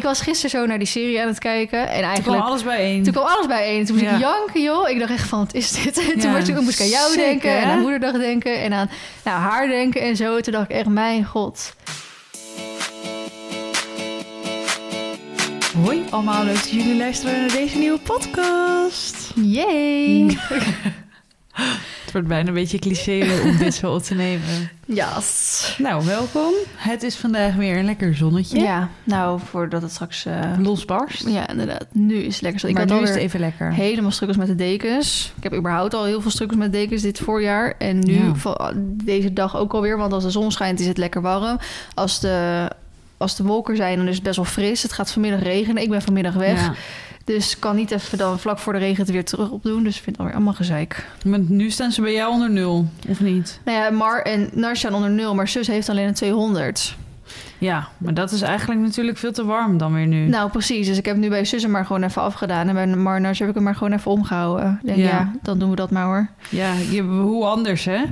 ik was gisteren zo naar die serie aan het kijken. En Toen kwam eigenlijk... alles bijeen. Toen kwam alles bijeen. Toen moest Ja. ik janken, joh. Ik dacht echt van, wat is dit? Toen moest ik, moest ik aan jou denken. hè? En aan moederdag denken. En aan nou, haar denken en zo. Toen dacht ik echt, mijn god. Hoi allemaal, leuk dat jullie luisteren naar deze nieuwe podcast. Yay. Het wordt bijna een beetje cliché om dit zo op te nemen. Yes. Nou, welkom. Het is vandaag weer een lekker zonnetje. Ja, nou, voordat het straks... eh, Losbarst. ja, inderdaad. Nu is het lekker. zo. Ik maar nu is het even lekker. helemaal strukkels met de dekens. Ik heb überhaupt al heel veel strukkels met dekens dit voorjaar. En nu, Ja. deze dag ook alweer. Want als de zon schijnt, is het lekker warm. Als de, als de wolken zijn, dan is het best wel fris. Het gaat vanmiddag regenen. Ik ben vanmiddag weg. Ja. Dus kan niet even dan vlak voor de regen het weer terug opdoen. Dus ik vind het alweer allemaal gezeik. Nu staan ze bij jou onder nul, of niet? Nou ja, Mar en Nar staan onder nul. Maar zus heeft alleen een 200. Ja, maar dat is eigenlijk natuurlijk veel te warm dan weer nu. Nou, precies. Dus ik heb nu bij zus hem maar gewoon even afgedaan. En bij Mar en Nars heb ik hem maar gewoon even omgehouden. Denk, Ja. ja. dan doen we dat maar hoor. Ja, je, hoe anders hè?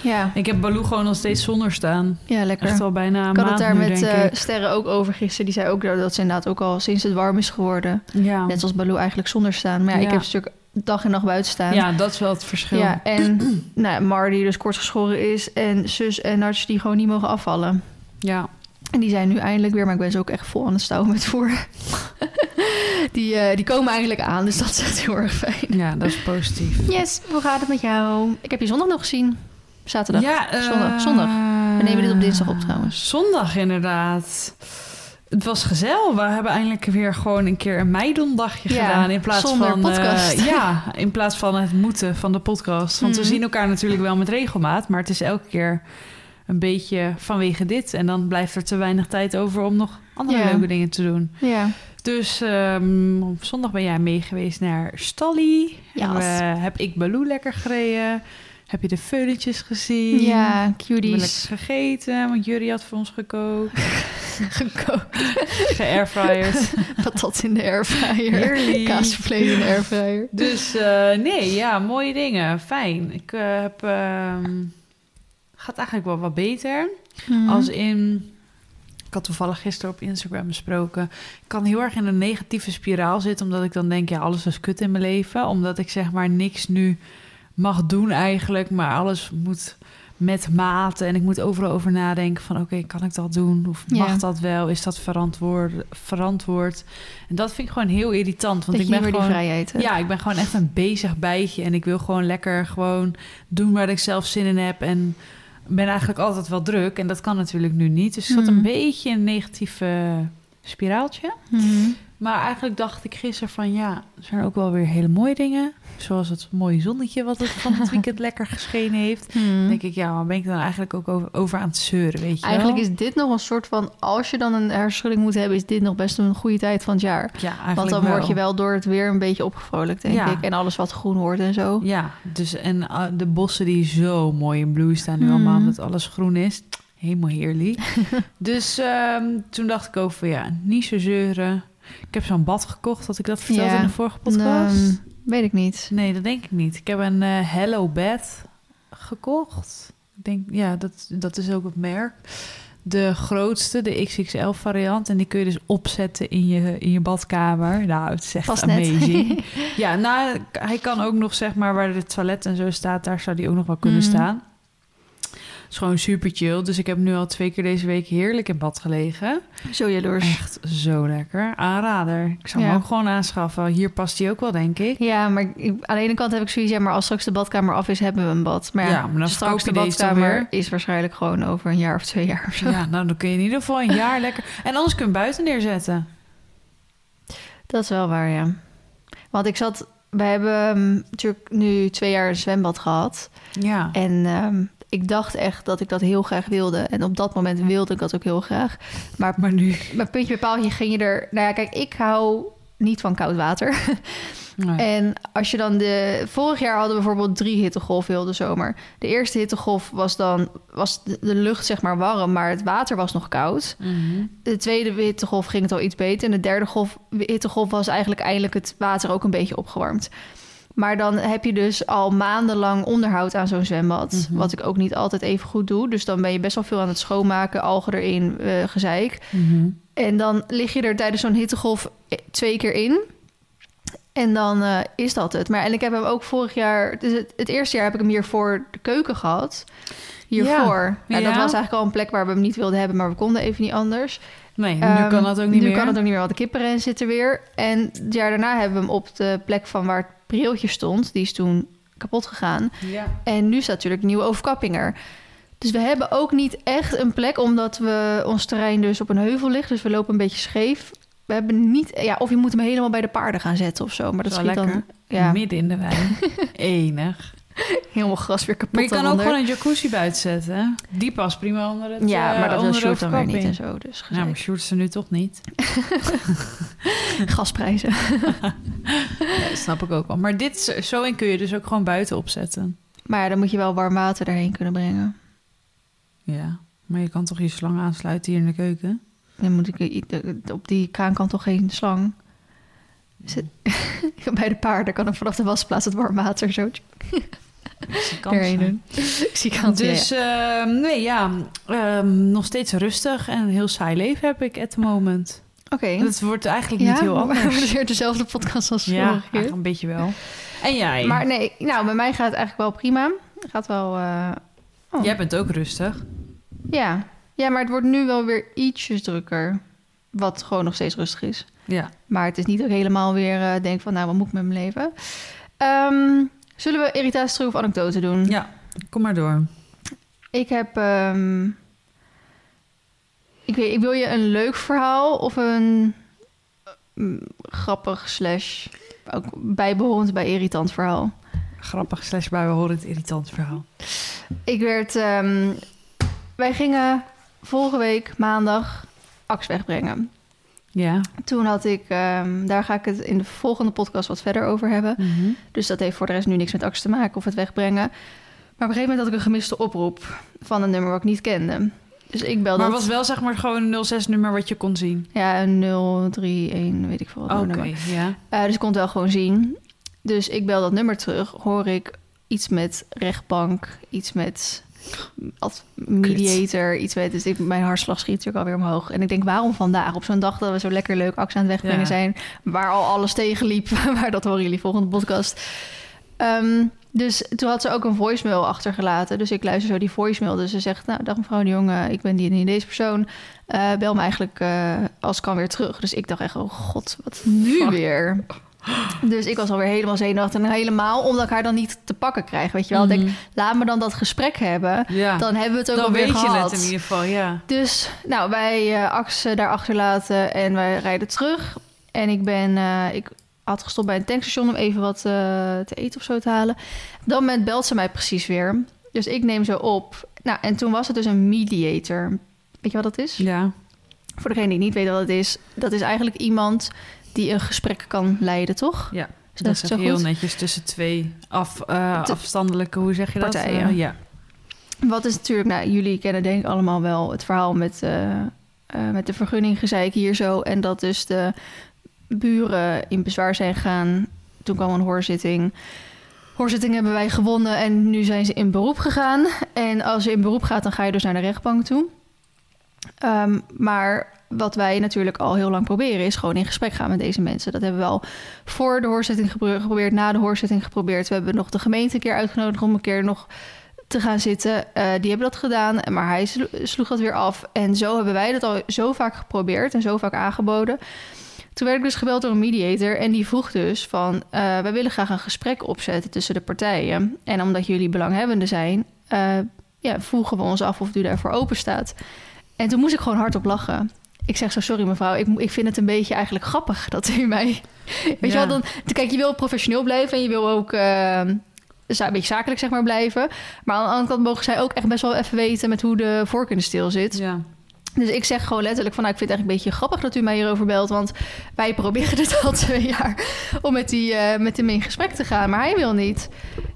Ja, Ik heb Baloo gewoon nog steeds zonder staan. ja lekker. Echt al bijna een Ik had het daar nu, met eh. Sterren ook over gisteren. Die zei ook dat dat ze inderdaad ook al sinds het warm is geworden. Ja. Net zoals Baloo eigenlijk zonder staan. Maar ja, Ja. ik heb ze natuurlijk dag en nacht buiten staan. ja, dat is wel het verschil. Ja, en nou, Mar die dus kort geschoren is. En zus en Nars die gewoon niet mogen afvallen. ja. En die zijn nu eindelijk weer, maar ik ben ze ook echt vol aan het stouwen met voer. die, eh, die komen eigenlijk aan, dus dat is echt heel erg fijn. Ja, dat is positief. Yes, hoe gaat het met jou? Ik heb je zondag nog gezien. Zaterdag. Ja, eh, zondag, zondag. We nemen dit op dinsdag op trouwens. Zondag inderdaad. Het was gezellig. We hebben eindelijk weer gewoon een keer een meidondagje Ja, gedaan. In plaats van. eh, ja, in plaats van het moeten van de podcast. Want we Mhm. zien elkaar natuurlijk wel met regelmaat. Maar het is elke keer een beetje vanwege dit. En dan blijft er te weinig tijd over om nog andere Ja. leuke dingen te doen. Ja. Dus ehm, op zondag ben jij mee geweest naar Stally. Yes. En we- heb ik Baloo lekker gereden. Heb je de veulentjes gezien? Ja, We hebben lekker cuties. gegeten, want Jury had voor ons gekookt. Gekookt. Geairfryerd. Patat in de airfryer. Kaasvlees in de airfryer. Dus eh, nee, ja, mooie dingen. Fijn. Ik eh, heb... ehm, gaat eigenlijk wel wat beter. Mhm. Als in... Ik had toevallig gisteren op Instagram besproken. Ik kan heel erg in een negatieve spiraal zitten... omdat ik dan denk, ja, alles is kut in mijn leven. Omdat ik zeg maar niks nu mag doen eigenlijk... maar alles moet met mate en ik moet overal over nadenken van... oké, kan ik dat doen? Of mag dat wel? Is dat verantwoord? verantwoord? En dat vind ik gewoon heel irritant. Want dat ik ben gewoon... die vrijheid hebt. Ja, ik ben gewoon echt een bezig bijtje. En ik wil gewoon lekker gewoon doen waar ik zelf zin in heb. En ben eigenlijk altijd wel druk. En dat kan natuurlijk nu niet. Dus ik zat Hmm. een beetje in een negatieve spiraaltje. Mhm. Maar eigenlijk dacht ik gisteren van ja, er zijn ook wel weer hele mooie dingen. Zoals het mooie zonnetje wat het van het weekend lekker geschenen heeft. Dan denk ik, ja, waar ben ik dan eigenlijk ook over, over aan het zeuren, weet je Eigenlijk wel? is dit nog een soort van... Als je dan een hersenschudding moet hebben... is dit nog best een goede tijd van het jaar. Ja, eigenlijk Want dan word je wel door het weer een beetje opgevrolijkt, denk Ja. ik. En alles wat groen wordt en zo. Ja, dus en ah, de bossen die zo mooi in bloei staan nu Mhm. allemaal, omdat alles groen is. Helemaal heerlijk. dus ehm, toen dacht ik over, ja, niet zo zeuren. Ik heb zo'n bad gekocht, had ik dat verteld Ja, in de vorige podcast? Ehm, weet ik niet. Nee, dat denk ik niet. Ik heb een eh, Hello Bed gekocht. Ik denk, ja, dat, dat is ook het merk. De grootste, de XXL variant. En die kun je dus opzetten in je, in je badkamer. Nou, het is echt Pas net. amazing. ja, nou, hij kan ook nog, zeg maar, waar het toilet en zo staat... daar zou die ook nog wel kunnen Mhm. staan. Is gewoon super chill. Dus ik heb nu al twee keer deze week heerlijk in bad gelegen. Zo jaloers. Echt zo lekker. Aanrader. Ik zou hem ook gewoon aanschaffen. Hier past hij ook wel, denk ik. Ja, maar aan de ene kant heb ik zoiets... Ja, maar als straks de badkamer af is, hebben we een bad. Maar ja, Ja, maar dan straks de badkamer is waarschijnlijk gewoon over een jaar of twee jaar of zo. Ja, nou dan kun je in ieder geval een jaar lekker... En anders kun je hem buiten neerzetten. Dat is wel waar, ja. Want ik zat... We hebben ehm, natuurlijk nu twee jaar een zwembad gehad. Ja. En ehm, ik dacht echt dat ik dat heel graag wilde. En op dat moment wilde ik dat ook heel graag. Maar Maar nu... met puntje bij paaltje ging je er... Nou ja, kijk, ik hou niet van koud water. Nee. En als je dan de... Vorig jaar hadden we bijvoorbeeld drie hittegolven heel de zomer. De eerste hittegolf was dan... Was de, de lucht zeg maar warm, maar het water was nog koud. Mhm. De tweede hittegolf ging het al iets beter. En de derde golf, hittegolf was eigenlijk eindelijk het water ook een beetje opgewarmd. Maar dan heb je dus al maandenlang onderhoud aan zo'n zwembad. Mhm. Wat ik ook niet altijd even goed doe. Dus dan ben je best wel veel aan het schoonmaken, algen erin, eh gezeik. En dan lig je er tijdens zo'n hittegolf eh, twee keer in. En dan eh, is dat het. Maar en ik heb hem ook vorig jaar... Dus het, het eerste jaar heb ik hem hier voor de keuken gehad. Hiervoor. Ja. En dat Ja. was eigenlijk al een plek waar we hem niet wilden hebben... maar we konden even niet anders. Nee, nu Ehm, kan dat ook niet nu meer. kan het ook niet meer, want de kippenren zit er weer. En het jaar daarna hebben we hem op de plek van waar het prieltje stond. Die is toen kapot gegaan. Ja. En nu staat natuurlijk nieuwe overkapping er. Dus we hebben ook niet echt een plek, omdat we ons terrein dus op een heuvel ligt. Dus we lopen een beetje scheef. We hebben niet, ja, of je moet hem helemaal bij de paarden gaan zetten of zo. Maar dat Wel schiet dan lekker. ja, Midden in de wijn. Enig. helemaal gras weer kapot. Maar je kan ook gewoon een jacuzzi buiten zetten. hè? Die past prima onder het Ja, eh, maar dat wil Sjoerd dan weer niet en zo. Dus Ja, maar gezeik. Sjoerd er nu toch niet. gasprijzen. Ja, dat snap ik ook wel. Maar dit, zo in kun je dus ook gewoon buiten opzetten. Maar ja, dan moet je wel warm water daarheen kunnen brengen. Ja, maar je kan toch je slang aansluiten hier in de keuken? Dan moet ik op die kraan kan toch geen slang. Bij de paarden kan er vanaf de wasplaats het warm water zo kansen. Dus eh, nee, ja, ehm, nog steeds rustig en een heel saai leven heb ik at the moment. Oké. Het wordt eigenlijk niet heel anders. Weer dezelfde podcast als Ja, vorige keer. een beetje wel. En jij? Maar nee, nou, bij mij gaat het eigenlijk wel prima. Gaat wel... eh, oh. Jij bent ook rustig. Ja. ja, maar het wordt nu wel weer ietsjes drukker. Wat gewoon nog steeds rustig is. Ja. Maar het is niet ik helemaal weer eh, denk van... nou, wat moet ik met mijn leven? Ehm, zullen we irritatie of anekdote doen? Ja, kom maar door. Ik heb... ehm, ik, weet, ik wil je een leuk verhaal of een mm, grappig slash... ook bijbehorend bij irritant verhaal. Grappig slash bij we horen het irritant verhaal. Ik werd... ehm, wij gingen vorige week maandag Ax wegbrengen. Ja. Toen had ik... ehm, daar ga ik het in de volgende podcast wat verder over hebben. Mhm. Dus dat heeft voor de rest nu niks met Ax te maken of het wegbrengen. Maar op een gegeven moment had ik een gemiste oproep van een nummer wat ik niet kende. Dus ik belde... Maar was wel zeg maar gewoon een 06-nummer wat je kon zien. Ja, een 031, weet ik veel wat Oké, nummer. ja. Eh, dus ik kon het wel gewoon zien. Dus ik bel dat nummer terug. Hoor ik iets met rechtbank, iets met ad- mediator, iets met... Dus ik, mijn hartslag schiet natuurlijk alweer omhoog. En ik denk, waarom vandaag? Op zo'n dag dat we zo lekker leuk actie aan het wegbrengen Ja. zijn... waar al alles tegenliep, maar dat horen jullie volgende podcast. Ehm, dus toen had ze ook een voicemail achtergelaten. Dus ik luister zo die voicemail. Dus ze zegt, nou, dag mevrouw de Jong, eh, ik ben die en deze persoon. Eh, bel me eigenlijk eh, als kan weer terug. Dus ik dacht echt, oh god, wat nu Fuck. weer? Dus ik was alweer helemaal zenuwachtig. En helemaal omdat ik haar dan niet te pakken krijg. Weet je wel, Ik Mhm. denk, laat me dan dat gesprek hebben. Ja, Dan hebben we het ook dan alweer weet je gehad. het in ieder geval, ja. Dus nou, wij Ax eh, daar achterlaten en wij rijden terug. En ik ben, eh, ik had gestopt bij een tankstation om even wat eh, te eten of zo te halen. Op dat moment belt ze mij precies weer. Dus ik neem ze op. Nou, en toen was het dus een mediator. Weet je wat dat is? Ja, Voor degene die niet weet wat het is, dat is eigenlijk iemand die een gesprek kan leiden, toch? ja. Dat is heel goed? netjes tussen twee af, eh, afstandelijke, hoe zeg je dat? Partijen. Eh, ja. Wat is natuurlijk, nou, jullie kennen denk ik allemaal wel het verhaal met, eh, met de vergunninggezeik hier zo. En dat dus de buren in bezwaar zijn gegaan. Toen kwam een hoorzitting. Hoorzitting hebben wij gewonnen en nu zijn ze in beroep gegaan. En als je in beroep gaat, dan ga je dus naar de rechtbank toe. Ehm, maar wat wij natuurlijk al heel lang proberen, is gewoon in gesprek gaan met deze mensen. Dat hebben we al voor de hoorzitting gepro- geprobeerd, na de hoorzitting geprobeerd. We hebben nog de gemeente een keer uitgenodigd om een keer nog te gaan zitten. Eh, die hebben dat gedaan, maar hij slo- sloeg dat weer af. En zo hebben wij dat al zo vaak geprobeerd en zo vaak aangeboden. Toen werd ik dus gebeld door een mediator en die vroeg dus van... eh, wij willen graag een gesprek opzetten tussen de partijen. En omdat jullie belanghebbenden zijn, eh, ja, vroegen we ons af of u daarvoor open staat. En toen moest ik gewoon hardop lachen. Ik zeg zo, sorry mevrouw, ik, ik vind het een beetje eigenlijk grappig dat u mij... Weet Ja. je wel, dan, kijk, je wil professioneel blijven en je wil ook... eh, za- een beetje zakelijk zeg maar blijven. Maar aan de andere kant mogen zij ook echt best wel even weten met hoe de vork in de steel zit. ja. Dus ik zeg gewoon letterlijk van, nou, ik vind het eigenlijk een beetje grappig dat u mij hierover belt, want wij proberen dit al twee jaar om met, die, eh, met hem in gesprek te gaan, maar hij wil niet.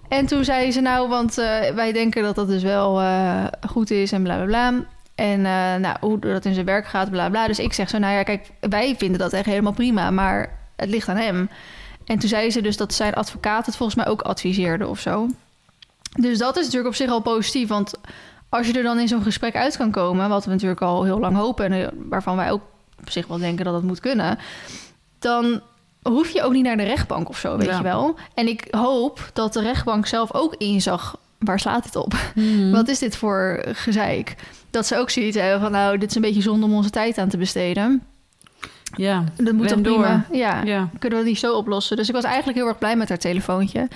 En toen zei ze nou, want eh, wij denken dat dat dus wel eh, goed is en bla bla bla. En eh, nou, hoe dat in zijn werk gaat, bla bla. Dus ik zeg zo, nou ja, kijk, wij vinden dat echt helemaal prima, maar het ligt aan hem. En toen zei ze dus dat zijn advocaat het volgens mij ook adviseerde of zo. Dus dat is natuurlijk op zich al positief. Want als je er dan in zo'n gesprek uit kan komen, wat we natuurlijk al heel lang hopen en eh, waarvan wij ook op zich wel denken dat het moet kunnen, dan hoef je ook niet naar de rechtbank of zo, weet Ja. je wel. En ik hoop dat de rechtbank zelf ook inzag, waar slaat dit op? Mhm. Wat is dit voor gezeik? Dat ze ook zoiets hebben van, nou, dit is een beetje zonde om onze tijd aan te besteden. Ja, Dat moet dan prima. door. Ja, ja. kunnen we die zo oplossen. Dus ik was eigenlijk heel erg blij met haar telefoontje.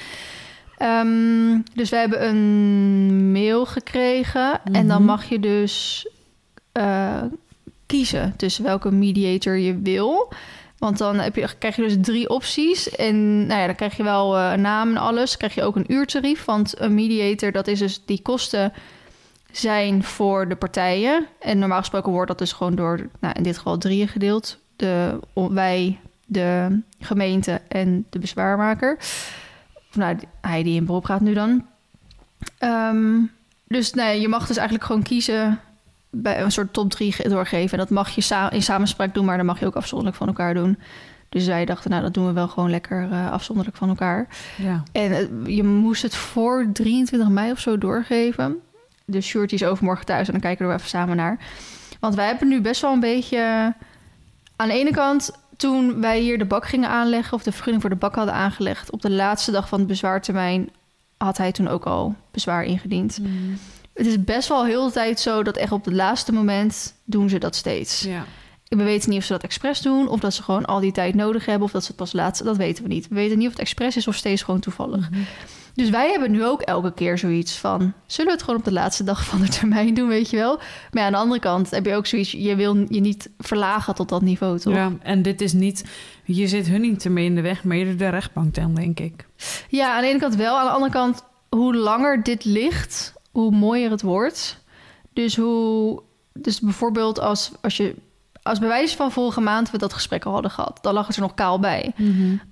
Ehm, dus we hebben een mail gekregen. En dan Mhm. mag je dus eh, kiezen tussen welke mediator je wil. Want dan krijg je dus drie opties. En nou ja, dan krijg je wel een naam en alles. Dan krijg je ook een uurtarief. Want een mediator, dat is dus die kosten zijn voor de partijen. En normaal gesproken wordt dat dus gewoon door, nou, in dit geval drieën gedeeld. De, wij, de gemeente en de bezwaarmaker. Of nou, hij die in beroep gaat nu dan. Ehm, dus nee, je mag dus eigenlijk gewoon kiezen bij een soort top 3 doorgeven. En dat mag je sa- in samenspraak doen, maar dan mag je ook afzonderlijk van elkaar doen. Dus wij dachten, nou, dat doen we wel gewoon lekker eh, afzonderlijk van elkaar. ja. En eh, je moest het voor 23 mei of zo doorgeven. Dus Shorty is overmorgen thuis en dan kijken we er even samen naar. Want wij hebben nu best wel een beetje... Aan de ene kant, toen wij hier de bak gingen aanleggen... of de vergunning voor de bak hadden aangelegd... op de laatste dag van het bezwaartermijn... had hij toen ook al bezwaar ingediend. Mhm. Het is best wel heel de tijd zo dat echt op het laatste moment... doen ze dat steeds. ja. We weten niet of ze dat expres doen... of dat ze gewoon al die tijd nodig hebben... of dat ze het pas laatste... dat weten we niet. We weten niet of het expres is of steeds gewoon toevallig. Mhm. Dus wij hebben nu ook elke keer zoiets van... zullen we het gewoon op de laatste dag van de termijn doen, weet je wel? Maar ja, aan de andere kant heb je ook zoiets... je wil je niet verlagen tot dat niveau, toch? Ja, Ja, en dit is niet... Je zit hun niet ermee in de weg, maar eerder de rechtbank dan, denk ik. aan de ene kant wel. Aan de andere kant, hoe langer dit ligt... hoe mooier het wordt. Dus hoe... Dus bijvoorbeeld als, als je... Als bij wijze van vorige maand we dat gesprek al hadden gehad... dan lag het er nog kaal bij.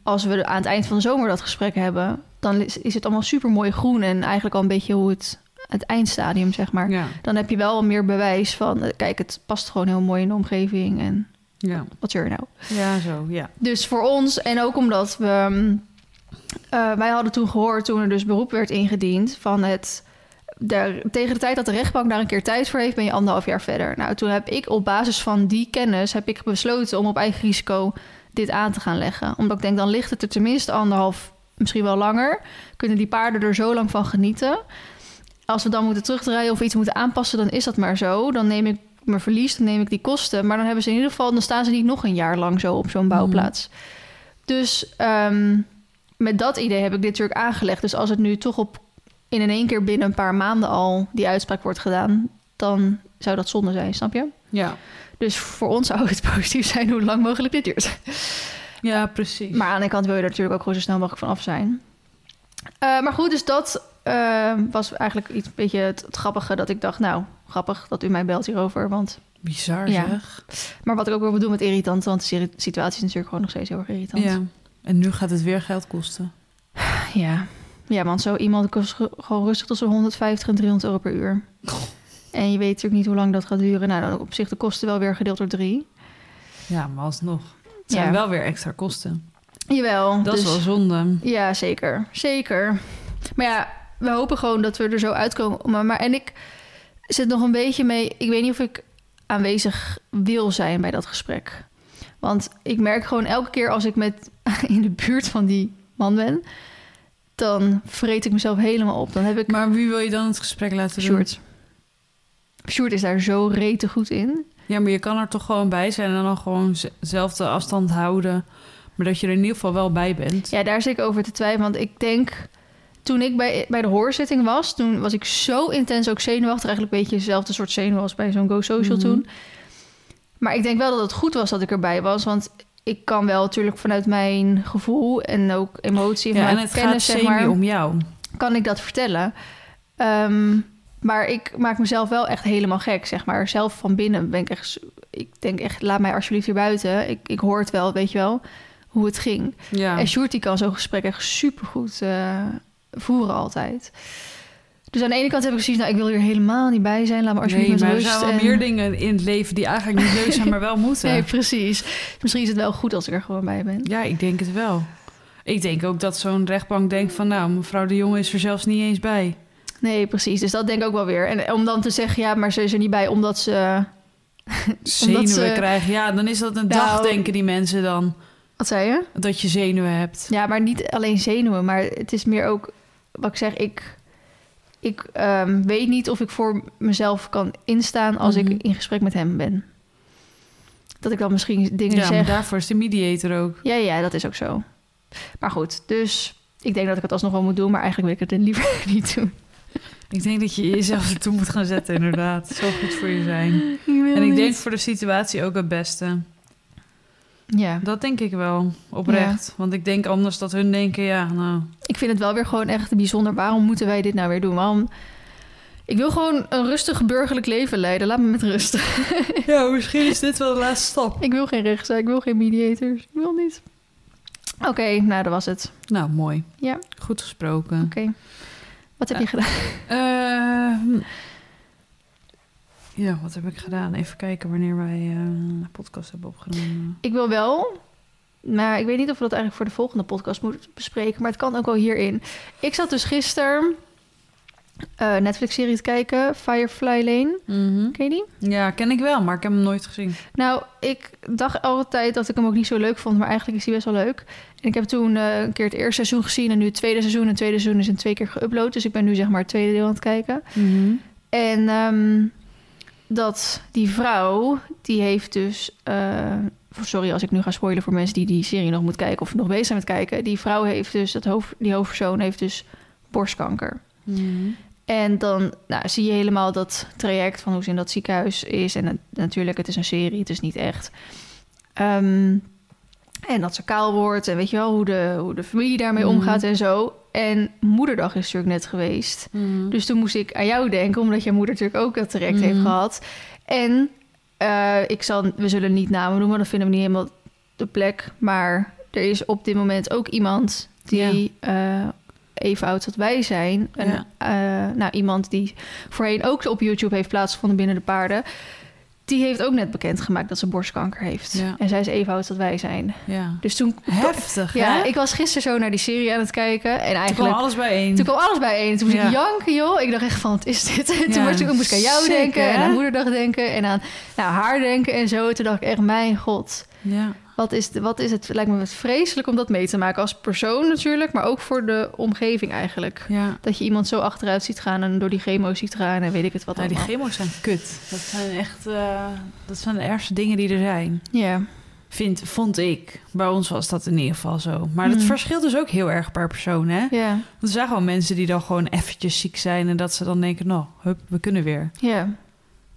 Als we aan het eind van de zomer dat gesprek hebben... dan is, is het allemaal super mooi groen... en eigenlijk al een beetje hoe het... het eindstadium, zeg maar... Ja, dan heb je wel meer bewijs van... eh, kijk, het past gewoon heel mooi in de omgeving en ja. wat er nou. Ja, zo, ja. Dus voor ons, en ook omdat we... mm, eh, wij hadden toen gehoord, toen er dus beroep werd ingediend... van het... Tegen de tijd dat de rechtbank daar een keer tijd voor heeft... ben je anderhalf jaar verder. Nou, toen heb ik op basis van die kennis... heb ik besloten om op eigen risico dit aan te gaan leggen. Omdat ik denk, dan ligt het er tenminste anderhalf... misschien wel langer. Kunnen die paarden er zo lang van genieten... Als we dan moeten terugdraaien of iets moeten aanpassen, dan is dat maar zo. Dan neem ik mijn verlies, dan neem ik die kosten. Maar dan hebben ze in ieder geval, dan staan ze niet nog een jaar lang zo op zo'n bouwplaats. Dus ehm, met dat idee heb ik dit natuurlijk aangelegd. Dus als het nu toch op in in één keer binnen een paar maanden al die uitspraak wordt gedaan, dan zou dat zonde zijn, snap je? Ja, Dus voor ons zou het positief zijn hoe lang mogelijk dit duurt. ja precies. Maar aan de kant wil je er natuurlijk ook gewoon zo snel mogelijk van af zijn. Eh, maar goed, dus dat eh, was eigenlijk iets een beetje het, het grappige dat ik dacht, nou, grappig dat u mij belt hierover. Want, Bizar Ja. zeg. maar wat ik ook wel bedoel met irritant, want de situatie is natuurlijk gewoon nog steeds heel erg irritant. Ja. En nu gaat het weer geld kosten. ja. Ja, want zo iemand kost ge- gewoon rustig tussen 150 en 300 euro per uur. En je weet natuurlijk niet hoe lang dat gaat duren. Nou, dan op zich de kosten wel weer gedeeld door drie. Ja, maar alsnog. Het zijn Ja. wel weer extra kosten. Jawel. Dat is dus- wel zonde. Ja, zeker. Zeker. Maar ja, we hopen gewoon dat we er zo uitkomen. Maar, maar en ik zit nog een beetje mee. Ik weet niet of ik aanwezig wil zijn bij dat gesprek. Want ik merk gewoon elke keer als ik met in de buurt van die man ben, dan vreet ik mezelf helemaal op. Dan heb ik Maar wie wil je dan het gesprek laten doen? Sjoerd. Sjoerd is daar zo rete goed in. Ja, maar je kan er toch gewoon bij zijn en dan gewoon z- zelf de afstand houden. Maar dat je er in ieder geval wel bij bent. Ja, daar zit ik over te twijfelen. Want ik denk, toen ik bij, bij de hoorzitting was... toen was ik zo intens ook zenuwachtig. Eigenlijk een beetje dezelfde soort zenuw als bij zo'n Go Social Mhm. toen. Maar ik denk wel dat het goed was dat ik erbij was. Want ik kan wel natuurlijk vanuit mijn gevoel... en ook emotie en Ja, en het gaat kennis, zeg semi maar... om jou. kan ik dat vertellen. Ehm, maar ik maak mezelf wel echt helemaal gek, zeg maar. Zelf van binnen ben ik echt... Ik denk echt, laat mij alsjeblieft hier buiten. Ik, ik hoor het wel, weet je wel, hoe het ging. Ja. En Sjoerd die kan zo'n gesprek echt supergoed eh voeren altijd. Dus aan de ene kant heb ik zoiets, nou, ik wil hier helemaal niet bij zijn. Laat me alsjeblieft Nee, maar er rust. zijn wel en- meer dingen in het leven die eigenlijk niet leuk zijn, maar wel moeten. Nee, precies. Misschien is het wel goed als ik er gewoon bij ben. Ja, ik denk het wel. Ik denk ook dat zo'n rechtbank denkt van... nou, mevrouw de Jonge is er zelfs niet eens bij. Nee, precies. Dus dat denk ik ook wel weer. En om dan te zeggen, ja, maar ze is er niet bij omdat ze... Zenuwen ze- krijgen. Ja, dan is dat een Nou- dag, denken die mensen dan. Wat zei je? Dat je zenuwen hebt. Ja, maar niet alleen zenuwen, maar het is meer ook... Wat ik zeg, ik, ik ehm, weet niet of ik voor mezelf kan instaan als Mhm. ik in gesprek met hem ben. Dat ik dan misschien dingen Ja, zeg. daarvoor is de mediator ook. Ja, ja, dat is ook zo. Maar goed, dus ik denk dat ik het alsnog wel moet doen, maar eigenlijk wil ik het liever niet doen. Ik denk dat je jezelf ertoe moet gaan zetten, inderdaad. Het zal goed voor je zijn. En ik denk voor de situatie ook het beste. Ja, Dat denk ik wel, oprecht. Want ik denk anders dat hun denken, ja, nou... ik vind het wel weer gewoon echt bijzonder. Waarom moeten wij dit nou weer doen? Waarom... Ik wil gewoon een rustig burgerlijk leven leiden. Laat me met rust. Ja, misschien is dit wel de laatste stap. ik wil geen rechtszaak, ik wil geen mediators. Ik wil niet. Oké, nou, dat was het. Nou, mooi. Ja. Goed gesproken. Oké. Wat heb je gedaan? Eh, ja, wat heb ik gedaan? Even kijken wanneer wij eh, een podcast hebben opgenomen. Ik wil wel, maar ik weet niet of we dat eigenlijk voor de volgende podcast moeten bespreken, maar het kan ook wel hierin. Ik zat dus gisteren eh Netflix-serie te kijken, Firefly Lane. Ken je die? Ja, ken ik wel, maar ik heb hem nooit gezien. Nou, ik dacht altijd dat ik hem ook niet zo leuk vond, maar eigenlijk is hij best wel leuk. En ik heb toen eh, een keer het eerste seizoen gezien en nu het tweede seizoen. En het tweede seizoen is in twee keer geüpload, dus ik ben nu zeg maar het tweede deel aan het kijken. En ehm, dat die vrouw, die heeft dus... eh, sorry als ik nu ga spoilen voor mensen die die serie nog moeten kijken... of nog bezig zijn met kijken. Die vrouw heeft dus, dat hoofd, die hoofdpersoon heeft dus borstkanker. En dan nou, zie je helemaal dat traject van hoe ze in dat ziekenhuis is. En het- natuurlijk, het is een serie, het is niet echt. Ehm, en dat ze kaal wordt en weet je wel, hoe de, hoe de familie daarmee Mhm. omgaat en zo. En moederdag is natuurlijk net geweest. Dus toen moest ik aan jou denken, omdat jouw moeder natuurlijk ook dat traject heeft Mhm. gehad. En eh, ik zal, we zullen niet namen noemen, dat vinden we niet helemaal de plek. Maar er is op dit moment ook iemand die eh, even oud als wij zijn. Een, Ja. eh, nou, iemand die voorheen ook op YouTube heeft plaatsgevonden binnen de paarden. Die heeft ook net bekendgemaakt dat ze borstkanker heeft. Ja. En zij is even oud als wij zijn. ja. Dus toen... Heftig, Ja, hè? ik was gisteren zo naar die serie aan het kijken. En Toen kwam eigenlijk... alles bijeen. Toen kwam alles bijeen. Toen moest Ja. ik janken, joh. Ik dacht echt van, wat is dit? Toen moest ik, moest ik aan jou denken hè? en aan moederdag denken en aan nou, haar denken en zo. Toen dacht ik echt, mijn god, Ja. Wat is, de, wat is het? Lijkt me vreselijk om dat mee te maken. Als persoon natuurlijk, maar ook voor de omgeving eigenlijk. Ja. Dat je iemand zo achteruit ziet gaan en door die chemo's ziet gaan en weet ik het wat Ja, die chemo's zijn kut. Dat zijn echt... eh, dat zijn de ergste dingen die er zijn. Ja, Vind, vond ik. Bij ons was dat in ieder geval zo. Maar het Mm. verschilt dus ook heel erg per persoon, hè? ja, Want er zijn gewoon mensen die dan gewoon eventjes ziek zijn... en dat ze dan denken, nou, hup, we kunnen weer. ja.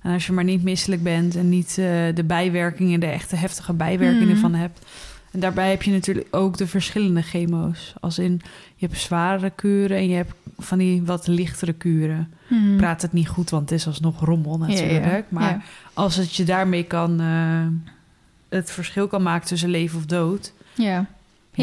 En als je maar niet misselijk bent en niet eh, de bijwerkingen... de echte heftige bijwerkingen Mhm. van hebt... En daarbij heb je natuurlijk ook de verschillende chemo's. Als in, je hebt zware kuren en je hebt van die wat lichtere kuren. Hmm. Ik praat het niet goed, want het is alsnog rommel natuurlijk. Ja, ja. Maar Ja. als het je daarmee kan... eh, het verschil kan maken tussen leven of dood... Ja.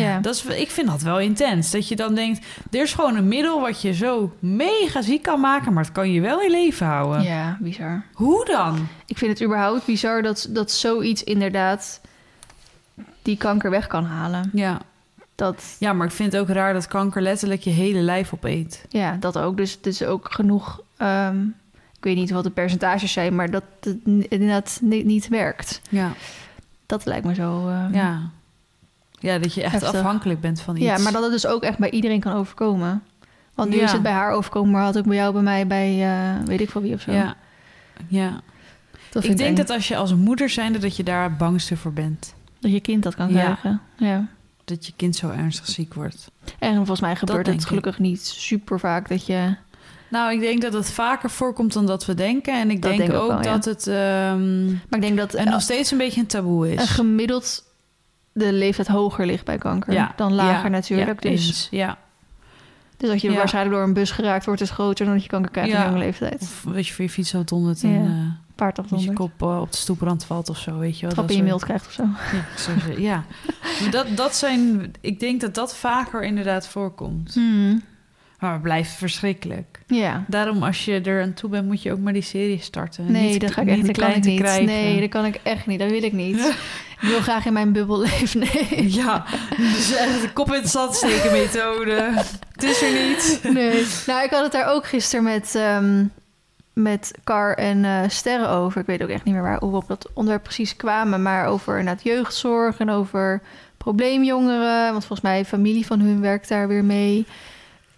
Ja. Dat is, ik vind dat wel intens. Dat je dan denkt, er is gewoon een middel wat je zo mega ziek kan maken, maar het kan je wel in leven houden. ja, bizar. Hoe dan? Ik vind het überhaupt bizar dat, dat zoiets inderdaad die kanker weg kan halen. Ja. Dat, ja, maar ik vind het ook raar dat kanker letterlijk je hele lijf opeet. ja, dat ook. Dus het is ook genoeg. ehm, ik weet niet wat de percentages zijn, maar dat het inderdaad niet, niet werkt. Ja. Dat lijkt me zo. ehm, Ja. Ja, dat je echt Heftig. afhankelijk bent van iets. ja, maar dat het dus ook echt bij iedereen kan overkomen. Want nu Ja. is het bij haar overkomen, maar had ook bij jou, bij mij, bij eh, weet ik veel wie of zo. Ja. ja. dat Ik denk eng. dat als je als moeder zijnde dat je daar bangste voor bent. dat je kind dat kan Ja. krijgen. Ja. Dat je kind zo ernstig ziek wordt. En volgens mij gebeurt denk het ik. gelukkig niet super vaak dat je. Nou, ik denk dat het vaker voorkomt dan dat we denken. En ik Dat denk, ook wel, ja. dat het ehm, Maar ik denk dat en nog steeds een beetje een taboe is. een gemiddeld de leeftijd hoger ligt bij kanker Ja, dan lager natuurlijk. dus, eens. Ja. dus dat je waarschijnlijk door een bus geraakt wordt, is groter dan dat je kanker krijgt in jonge leeftijd. Of weet je, voor je fiets zo donderd en eh, Paard dat je kop eh, op de stoeprand valt of zo, weet je wel. Trap dat in je mild krijgt of zo. Ja, ja. Dat, dat zijn, ik denk dat dat vaker inderdaad voorkomt. Hmm. Maar het blijft verschrikkelijk. Ja. Daarom, als je er aan toe bent, moet je ook maar die serie starten. Nee, Niet- dat ga ik echt klein niet. krijgen. Nee, dat kan ik echt niet. Dat wil ik niet. Ik wil graag in mijn bubbel leven. Nee. Ja, dus echt de kop in het zand steken methode. Het is er niet. nee. Nou, ik had het daar ook gisteren met, ehm, met Car en eh, Sterren over. Ik weet ook echt niet meer waar, hoe we op dat onderwerp precies kwamen. Maar over inderdaad jeugdzorg en over probleemjongeren. Want volgens mij familie van hun werkt daar weer mee.